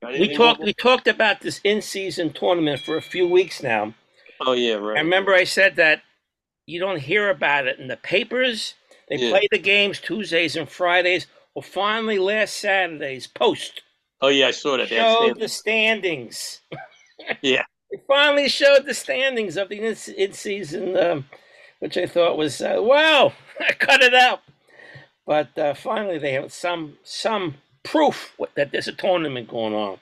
We talked. We talked about this in-season tournament for a few weeks now. Oh yeah, right. I remember I said that you don't hear about it in the papers. They Yeah. play the games Tuesdays and Fridays. Well, finally, last Saturday's Post Oh yeah, I saw that. Showed the standings. Yeah. They finally showed the standings of the in- in-season, um, which I thought was uh, wow. I cut it out, but uh, finally they have some some proof that there's a tournament going on.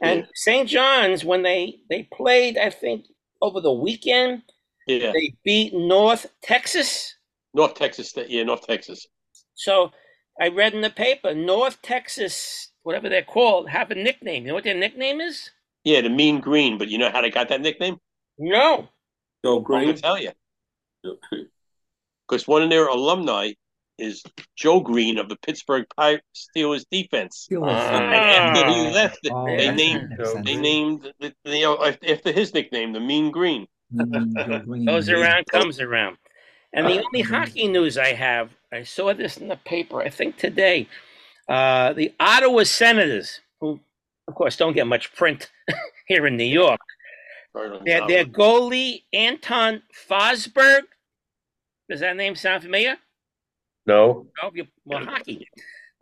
And St. John's, when they they played, I think over the weekend, Yeah. they beat North Texas. North Texas Yeah, North Texas. So I read in the paper, North Texas, whatever they're called, have a nickname. You know what their nickname is? Yeah, the Mean Green. But you know how they got that nickname? No. Joe I'm gonna tell you. Because one of their alumni is Joe Greene of the Pittsburgh Pirates Steelers defense. Steelers. And after he Ah. left, Oh, they named makes sense. they named the, the, you know after his nickname, the Mean Green. Joe Greene. Goes around, comes around. And the only hockey news I have, I saw this in the paper, I think today. Uh, the Ottawa Senators, who, of course, don't get much print here in New York, Right on their, their goalie, Anton Forsberg, does that name sound familiar? No. Oh, you, well, hockey.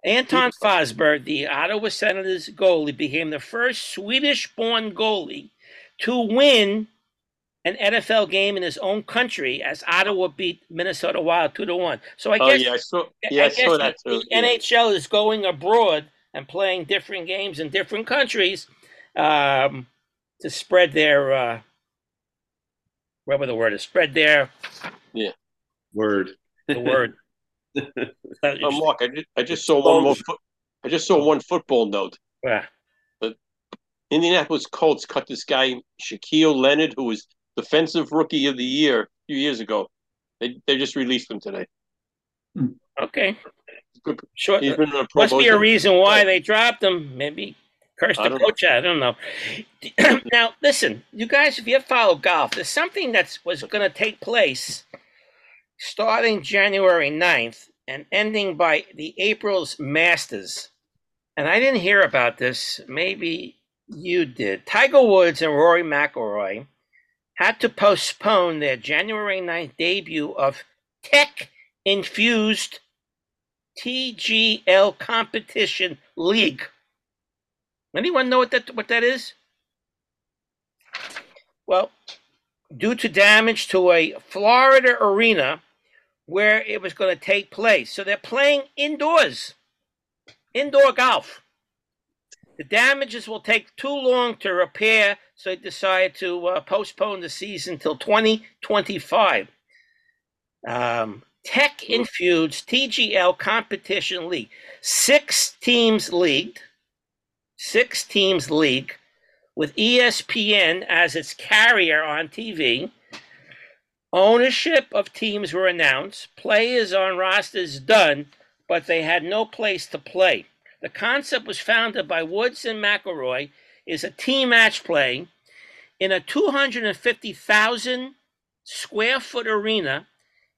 Anton Forsberg, the Ottawa Senators goalie, became the first Swedish-born goalie to win an NFL game in his own country as Ottawa beat Minnesota Wild two to one. So I oh guess yeah, I saw. Yeah, I, guess saw that the too. Yeah. NHL is going abroad and playing different games in different countries. um, to spread their uh, whatever the word is, spread their yeah Word. the word. Uh, Oh, Mark, I just, I just saw one more. Foot, I just saw one football note. yeah. Indianapolis Colts cut this guy Shaquille Leonard, who was defensive rookie of the year a few years ago. They they just released him today. Hmm. Okay. Good. Sure. He's been on a Pro Must be a reason why they dropped him. Maybe curse I the don't know. coach. I don't know. now, listen, you guys, if you follow golf, there's something that was going to take place starting January 9th and ending by the April's Masters. And I didn't hear about this. Maybe you did. Tiger Woods and Rory McIlroy had to postpone their January 9th debut of tech infused TGL Competition League. Anyone know what that what that is? Well, due to damage to a Florida arena where it was going to take place. So they're playing indoors. Indoor golf. The damages will take too long to repair, so they decided to uh, postpone the season till 2025. Um, Tech infused TGL competition league. Six teams leagued. Six teams league with ESPN as its carrier on TV. Ownership of teams were announced. Players on rosters done, but they had no place to play. The concept was founded by Woods and McIlroy. Is a team match play in a 250,000 square foot arena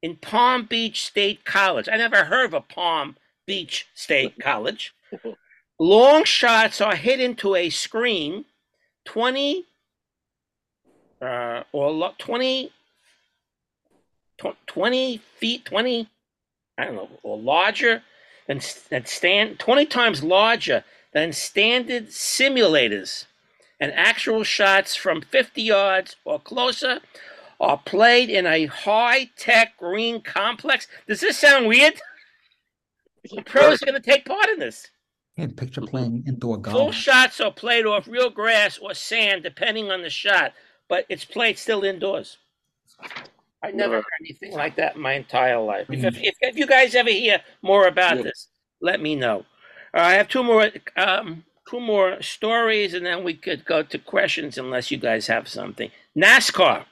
in Palm Beach State College. I never heard of a Palm Beach State College. Long shots are hit into a screen 20 uh, or lo- 20, 20 feet, 20, I don't know, or larger than, than stand, 20 times larger than standard simulators. And actual shots from 50 yards or closer are played in a high tech green complex. Does this sound weird? The pros are going to take part in this. Can't picture playing indoor golf. Full shots are played off real grass or sand, depending on the shot, but it's played still indoors. I never heard anything like that in my entire life. If, if, if, if you guys ever hear more about Yeah. this, let me know. Uh, I have two more um, two more stories, and then we could go to questions unless you guys have something. NASCAR.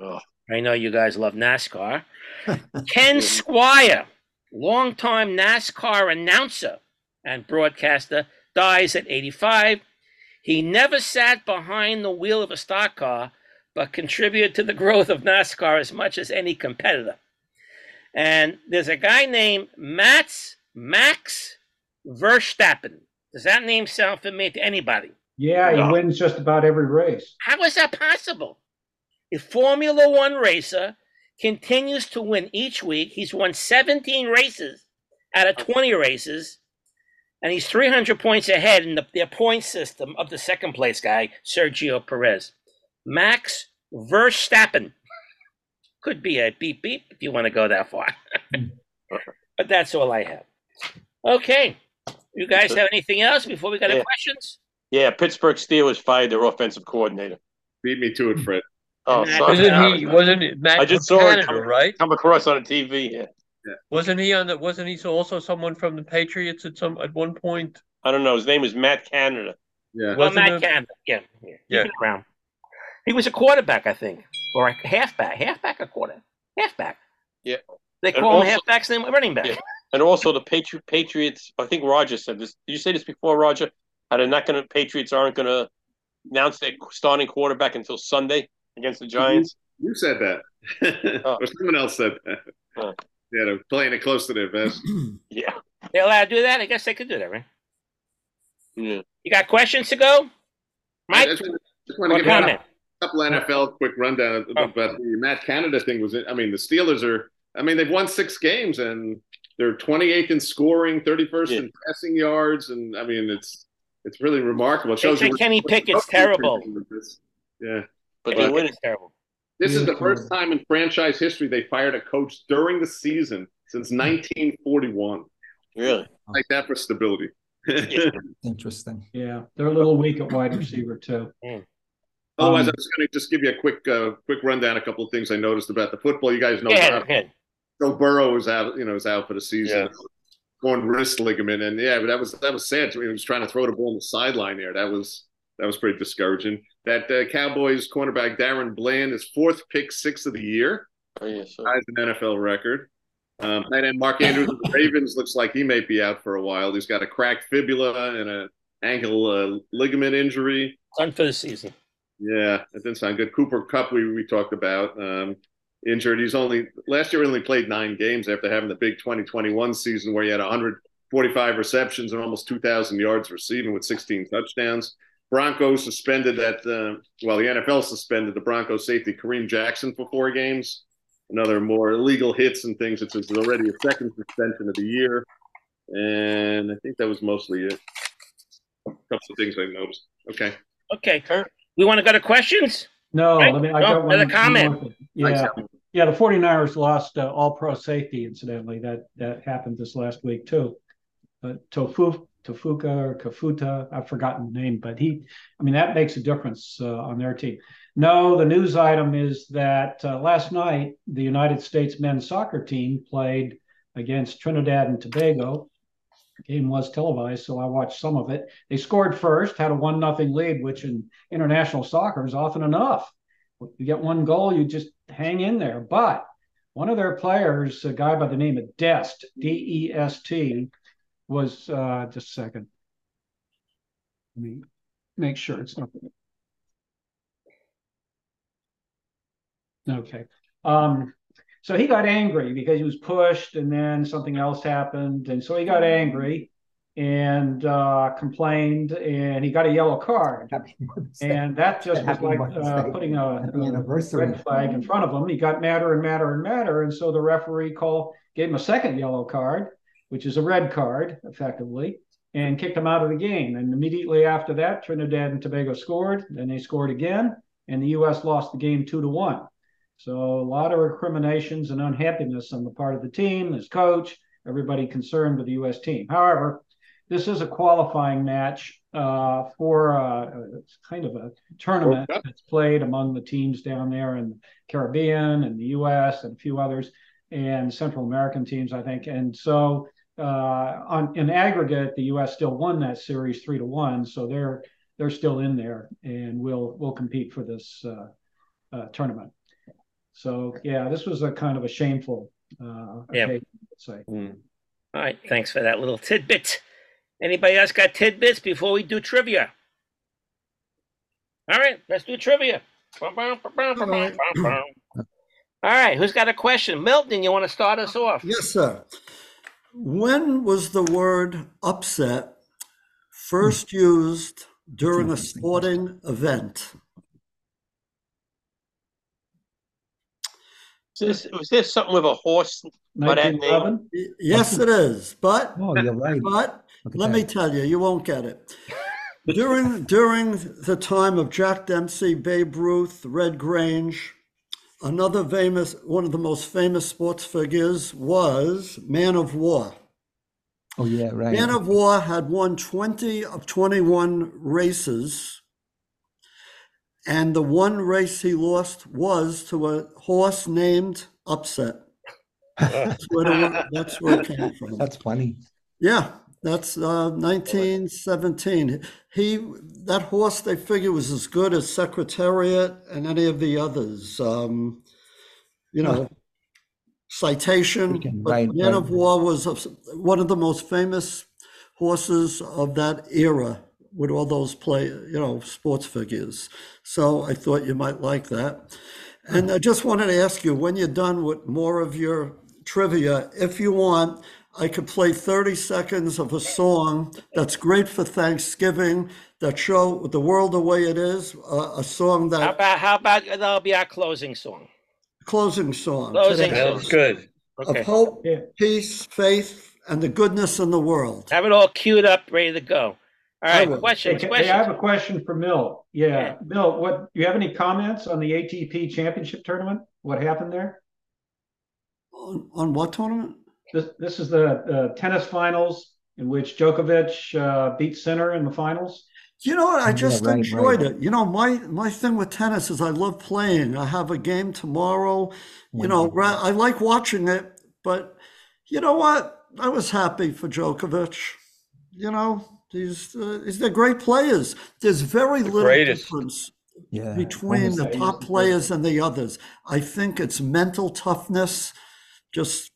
Oh, I know you guys love NASCAR. Ken Squier, longtime NASCAR announcer and broadcaster, dies at 85. He never sat behind the wheel of a stock car, but contributed to the growth of NASCAR as much as any competitor. And there's a guy named Mats Max Verstappen. Does that name sound familiar to anybody? Yeah, he No. wins just about every race. How is that possible? A Formula One racer continues to win each week. He's won 17 races out of 20 races, and he's 300 points ahead in the, their point system of the second place guy, Sergio Perez. Max Verstappen. Could be a beep beep if you want to go that far. but that's all I have. Okay. You guys have anything else before we go to Yeah. questions? yeah, Pittsburgh Steelers fired their offensive coordinator. Beat me to it, Fred. Oh, Matt- sorry. Wasn't he? Wasn't it Matt I just from saw it Canada, come- right? come across on a TV. Yeah. Wasn't he on the? Wasn't he also someone from the Patriots at some at one point? I don't know. His name is Matt Canada. Yeah. Well, Wasn't Matt it- Canada. Yeah, yeah. Yeah. around. He was a quarterback, I think, or a halfback, halfback, or quarter, halfback. Yeah. They And call him also- halfbacks and running back. Yeah. And also the Patri- Patriots. I think Roger said this. Did you say this before, Roger? How they're not going to Patriots aren't going to announce their starting quarterback until Sunday against the mm-hmm. Giants. You said that. Oh. or someone else said that. Oh. Yeah, they're playing it close to their vest. Yeah. They're allowed to do that. I guess they could do that, right? Yeah. You got questions to go, Mike? I just, want- just want to give you a comment? Couple NFL quick rundown of- Oh. about the Matt Canada thing. Was? I mean, the Steelers are. I mean, they've won six games and they're 28th in scoring, 31st Yeah. in passing yards, and I mean, it's it's really remarkable. It shows you Kenny Pickett's terrible. Yeah. But Kenny they're winning. Terrible. This is the first time in franchise history they fired a coach during the season since hmm. 1941. Really? Like that for stability. Interesting. Yeah, they're a little weak at wide receiver too. Hmm. Otherwise, Um, I was going to just give you a quick, uh, quick rundown. Of a couple of things I noticed about the football. You guys know, Go ahead, Joe- go ahead. Joe Burrow was out. You know, was out for the season. Yeah. Torn wrist ligament, and yeah, but that was that was sad. He was trying to throw the ball on the sideline there. That was that was pretty discouraging. That uh, Cowboys cornerback DaRon Bland is fourth pick six of the year. Oh, yeah, so- Ties an NFL record. Um, and then Mark Andrews of the Ravens looks like he may be out for a while. He's got a cracked fibula and a ankle uh, ligament injury. Done for the season. Yeah, that didn't sound good. Cooper Kupp, we, we talked about, um, injured. He's only last year only played nine games after having the big 2021 season where he had 145 receptions and almost 2,000 yards receiving with 16 touchdowns. Broncos suspended that. Uh, well, the NFL suspended the Broncos safety Kareem Jackson for four games. Another more illegal hits and things. It's, it's already a second suspension of the year, and I think that was mostly it. A couple of things I noticed. Okay. Okay. We want to go to questions? No, Right? let me, I No, got one. another comment. one more thing. Yeah, yeah, the 49ers lost uh, all pro safety incidentally. That, that happened this last week too. But Tofu, Tofuka or Kafuta, I've forgotten the name, but he, I mean, that makes a difference uh, on their team. No, the news item is that uh, last night, the United States men's soccer team played against Trinidad and Tobago. Game was televised, so I watched some of it. They scored first, had a one nothing lead, which in international soccer is often enough. You get one goal, you just hang in there. But one of their players, a guy by the name of Dest, D E S T, was uh, just a second. Let me make sure it's not. Okay. Um, so he got angry because he was pushed and then something else happened. And so he got angry and uh, complained and he got a yellow card. And that just was like uh, putting a, a anniversary. red flag in front of him. He got madder and madder and madder. And so the referee called, gave him a second yellow card, which is a red card, effectively, and kicked him out of the game. And immediately after that, Trinidad and Tobago scored. Then they scored again, and the U.S. lost the game two to one. So a lot of recriminations and unhappiness on the part of the team, his coach, everybody concerned with the U.S. team. However, this is a qualifying match uh, for uh, kind of a tournament Cup. that's played among the teams down there in the Caribbean and the U.S. and a few others and Central American teams, I think. And so, uh, on in aggregate, the U.S. still won that series three to one, so they're they're still in there, and will will compete for this uh, uh, tournament. So yeah, this was a kind of a shameful uh, Yeah. occasion, I'd. All right. Thanks for that little tidbit. Anybody else got tidbits before we do trivia? All right. Let's do trivia. All right. Who's got a question? Milton, you want to start us off? Yes, sir. When was the word upset first used during a sporting event? This, was this something with a horse? by that name? Yes, it is. But Oh, you're right. but let that. me tell you, you won't get it. During during the time of Jack Dempsey, Babe Ruth, Red Grange, another famous one of the most famous sports figures was Man of War. Oh, yeah, right. Man of War had won 20 of 21 races, and the one race he lost was to a horse named Upset. That's where, the, that's where it came from. That's funny. Yeah, that's uh, 1917. He that horse they figure was as good as Secretariat and any of the others. Um, you know, Citation. But right, Man of. War was one of the most famous horses of that era with all those play, you know, sports figures. So I thought you might like that. And I just wanted to ask you when you're done with more of your trivia, if you want, I could play 30 seconds of a song that's great for Thanksgiving that show the world the way it is, uh, a song How that about how about that'll be our closing song? closing song Closing today, Sounds good. Okay. of hope, Yeah. peace, faith, and the goodness in the world. Have it all queued up, ready to go. All I right. will. Questions. Hey, hey, I have a question for Mill. Yeah. Yeah, Mill, what, do you have any comments on the ATP championship tournament? What happened there? On, on what tournament? This, this is the, the tennis finals in which Djokovic uh, beat Sinner in the finals? You know what? I Yeah, just right, enjoyed right. it. You know, my my thing with tennis is I love playing. I have a game tomorrow. You know, I like watching it, but you know what? I was happy for Djokovic. You know, these uh, these they're great players. There's very little greatest. difference Yeah. between the Almost top players and the others. I think it's mental toughness. Just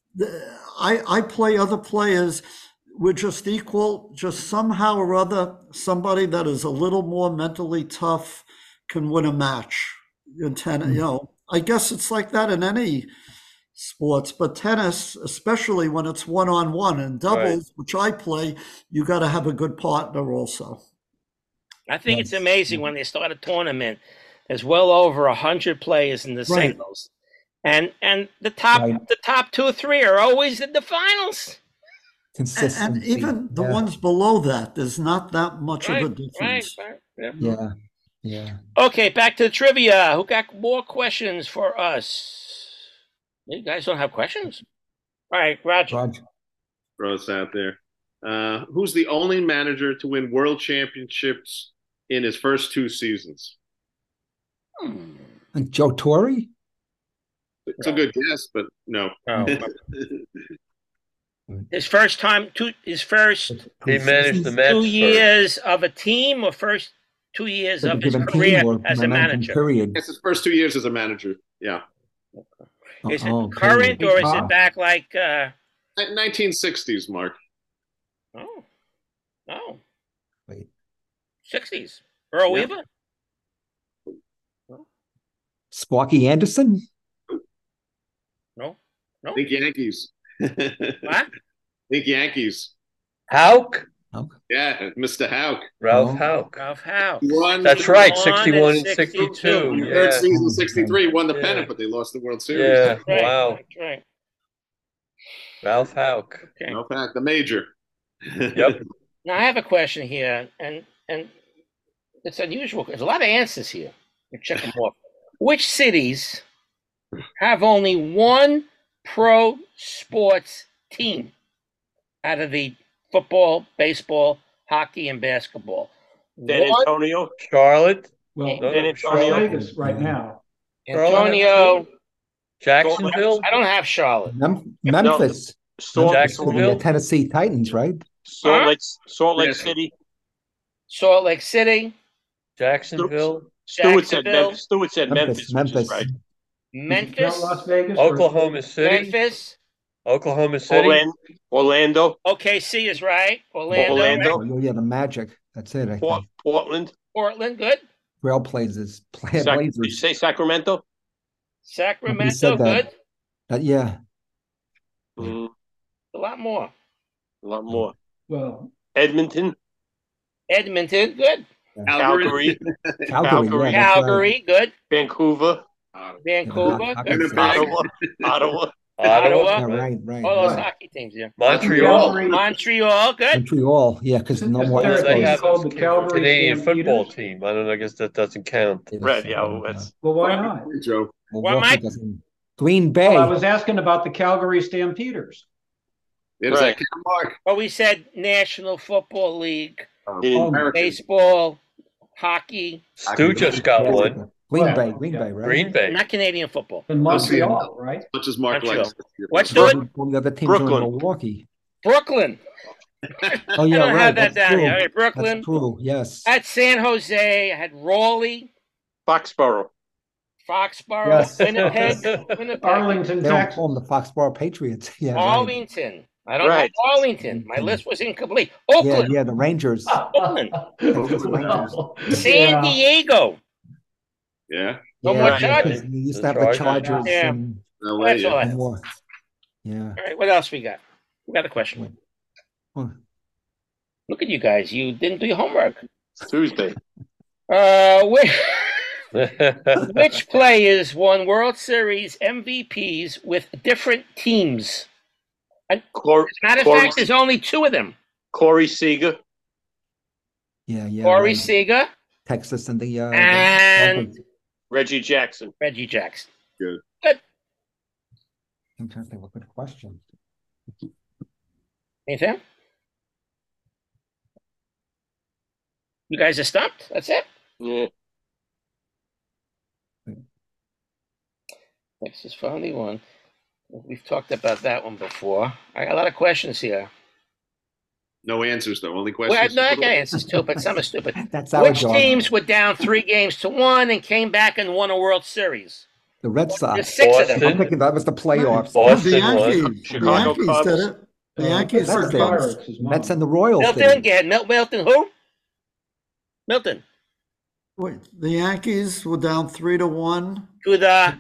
I I play other players. We're just equal. Just somehow or other, somebody that is a little more mentally tough can win a match in tennis. You know, I guess it's like that in any sports, but tennis, especially when it's one on one and doubles, which I play, you got to have a good partner also. I think it's amazing when they start a tournament. There's well over a hundred players in the Right. singles, and and the top Right. the top two or three are always in the finals. And, Consistency. and even the yeah. ones below that, there's not that much Right, of a right, difference. right. Yeah. Yeah. Yeah. Okay, back to the trivia. Who got more questions for us? You guys don't have questions? All right, Roger. Roger. Throw this out there. Uh, who's the only manager to win world championships in his first two seasons? Hmm. And Joe Torre? It's a good guess, but no. No. His first time, two, his first He managed the two Mets. first. years of a team, or first two years Like a of his career team or as a manager. Period. It's his first two years as a manager. Yeah. Is it Oh, current period. or is Ah. it back like? uh 1960s, Mark. Oh, no, Wait. sixties. Earl Yeah. Weaver. Sparky Anderson? No, no. Think Yankees. What? Think Yankees. Houk? Yeah, Mr. Houk. Ralph Oh. Houk. Ralph Howe. Won That's right, 61 and 62. 62. Third season, hmm. 63, won the Yeah. pennant, but they lost the World Series. Yeah. Right, Wow. That's right. Ralph Houk. Okay. No fact, the major. Yep. Now I have a question here, and and it's unusual. There's a lot of answers here. Let me check them off. Which cities have only one pro sports team out of the football, baseball, hockey, and basketball? San Antonio. Charlotte. Well, San Las Antonio. Vegas right now. Antonio. Jacksonville. I don't have Charlotte. Mem- Memphis. Salt, Memphis for the Jacksonville. Tennessee Titans, right? Salt Huh? Lake, Salt Lake Yeah. City. Salt Lake City, Jacksonville. Stewart said Jacksonville, Memphis. Stewart said Memphis. Memphis. which is Memphis. right. Memphis, Las Vegas. or- Oklahoma City. Memphis. Oklahoma City. Orlando. Orlando. OKC is right. Orlando, Orlando. right? Oh, yeah, the Magic. That's it. I Port, think. Portland. Portland, good. Trailblazers. Play Sac- did you say Sacramento? Sacramento, said that. good. Uh, yeah. Mm, A lot more. a lot more. Well, Edmonton. Edmonton, good. Calgary. Calgary. Calgary. Yeah, that's right. Good. Vancouver. Vancouver, Yeah, good. Ottawa. Uh, Ottawa. Ottawa. Yeah, right, right. All those Right. hockey teams, yeah. Montreal. Calgary. Montreal, good. Montreal. Yeah, because no more There They They have called a the Calgary Canadian football team. I don't know. I guess that doesn't count. Right, yeah, well, that's- well, why not? Joe. Why, Mike? Green Bay. Well, I was asking about the Calgary Stampeders. Yeah, does Right. that count, Mark? Oh, we said National Football League, In Oh, um, baseball, hockey, Stu just got one. Green Well, Bay. Green yeah. Bay, right? Green Bay. not Canadian football. In Montreal, right? Much as Mark Montreal. likes. What's do it? All the other teams are in Brooklyn. Milwaukee. Brooklyn. Oh yeah, I don't right. have that that's down true. here. All right, Brooklyn. That's true. Yes. I had San Jose. I had Raleigh, Foxborough. Foxborough, Yes. Winnipeg, Winnipeg, Arlington, They don't Texas. call them the Foxborough Patriots. Yeah. right. Arlington. I don't Right. know Arlington. My list was incomplete. Yeah, Oakland, yeah, the Rangers. Oakland, Well, San yeah. Diego. Yeah. No yeah, more yeah, Chargers. 'cause You used The to have the Chargers. Chargers Yeah. and No way. that's all Yeah. have. more. Yeah. All right, what else we got? We got a question. Huh. Look at you guys. You didn't do your homework. It's Tuesday. Uh, which, which players won World Series MVPs with different teams? Cor- As a matter of Corey, fact, there's only two of them. Corey Seager. Yeah, yeah. Corey right. Seager Texas and the uh and Dolphins. Reggie Jackson. Reggie Jackson. Good. Good. I'm trying to think of a good question. Anything? You guys are stumped? That's it? Yeah. Next is finally one. We've talked about that one before. I got a lot of questions here. No answers though. Only Well, I, questions. no, I got answers too, but some are stupid. That's our Which job. teams were down three games to one and came back and won a World Series? The Red There's Sox. six of them. Boston. I'm thinking that was the playoffs. Boston the won. Yankees. The Chicago Yankees did it. The Uh, Yankees Pittsburgh did it. Pirates. Mets and the Royals. did Milton, it. get Mil- Milton, who? Milton. Wait, the Yankees were down three to one. To the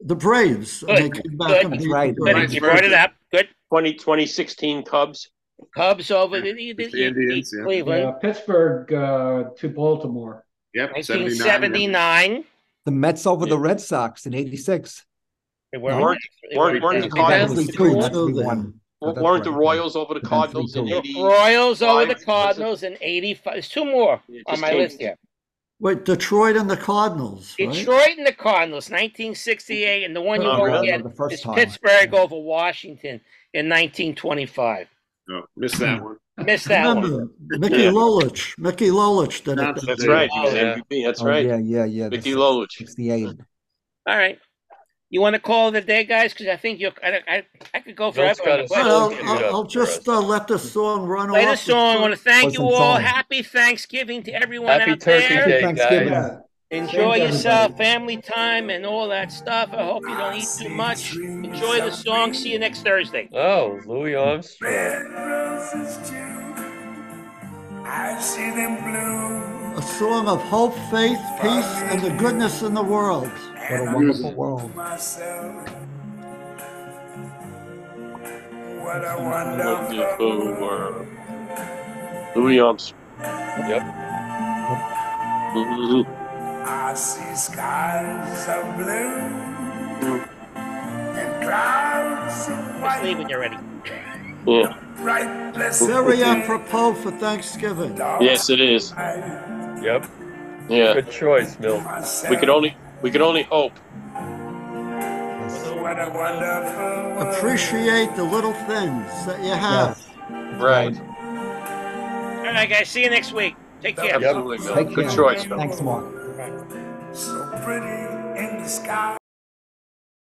The Braves. and they Good, came back good. and That's beat right. the Braves. you brought it up. Good. 20, 2016 Cubs. Cubs over the, the, the, The Indians, yeah. Cleveland. Yeah, Pittsburgh uh, to Baltimore. Yep. 1979. The Mets over the Red Sox in '86. They Weren't- weren't, weren't- weren't the Cardinals- weren't- two. Two, Mets two we then. won. But that's Weren't the. Royals over the Cardinals in two. 80? Royals over the Cardinals in 85. There's two more Yeah, on my came- list here. Wait, Detroit and the Cardinals, right? Detroit and the Cardinals, 1968, and the one you Oh, won't really? get The first is time. Pittsburgh over Washington in 1925. No, missed that one. Missed that one. Remember, Mickey Yeah. Lolich. Mickey Lolich did it. That's right. Oh, yeah. MVP. That's Oh, right. yeah, yeah, yeah. Mickey the Lolich. 68. All right. You want to call it a day, guys? Because I think you're. I, I, I could go forever. on got the Well, questions. Give I'll, I'll just uh, let the song run Play off. the song. I want to thank you all. song. Happy Thanksgiving to everyone Happy out Turkey there. Day, Thanksgiving. guys. Yeah. Enjoy yourself, family time, and all that stuff. I hope you don't eat too much. Enjoy the song. See you next Thursday. Oh, Louis Armstrong. Red roses too. I see them bloom. A song of hope, faith, peace, and the goodness in the world. What a wonderful world. What a Wonderful wonderful world. Louis Armstrong. Yep. I see skies of blue and clouds of Just white. leave when you're ready. Yeah. Bright, blessed Very apropos for Thanksgiving. Yes, it is. Yep. Yeah. Good choice, Milt. We could only we could only hope. What a wonderful. Appreciate the little things that you have. Right. All right, guys. See you next week. Take care. Absolutely, Bill. Take Good care. choice, Bill. Thanks, Mark. So pretty in the sky.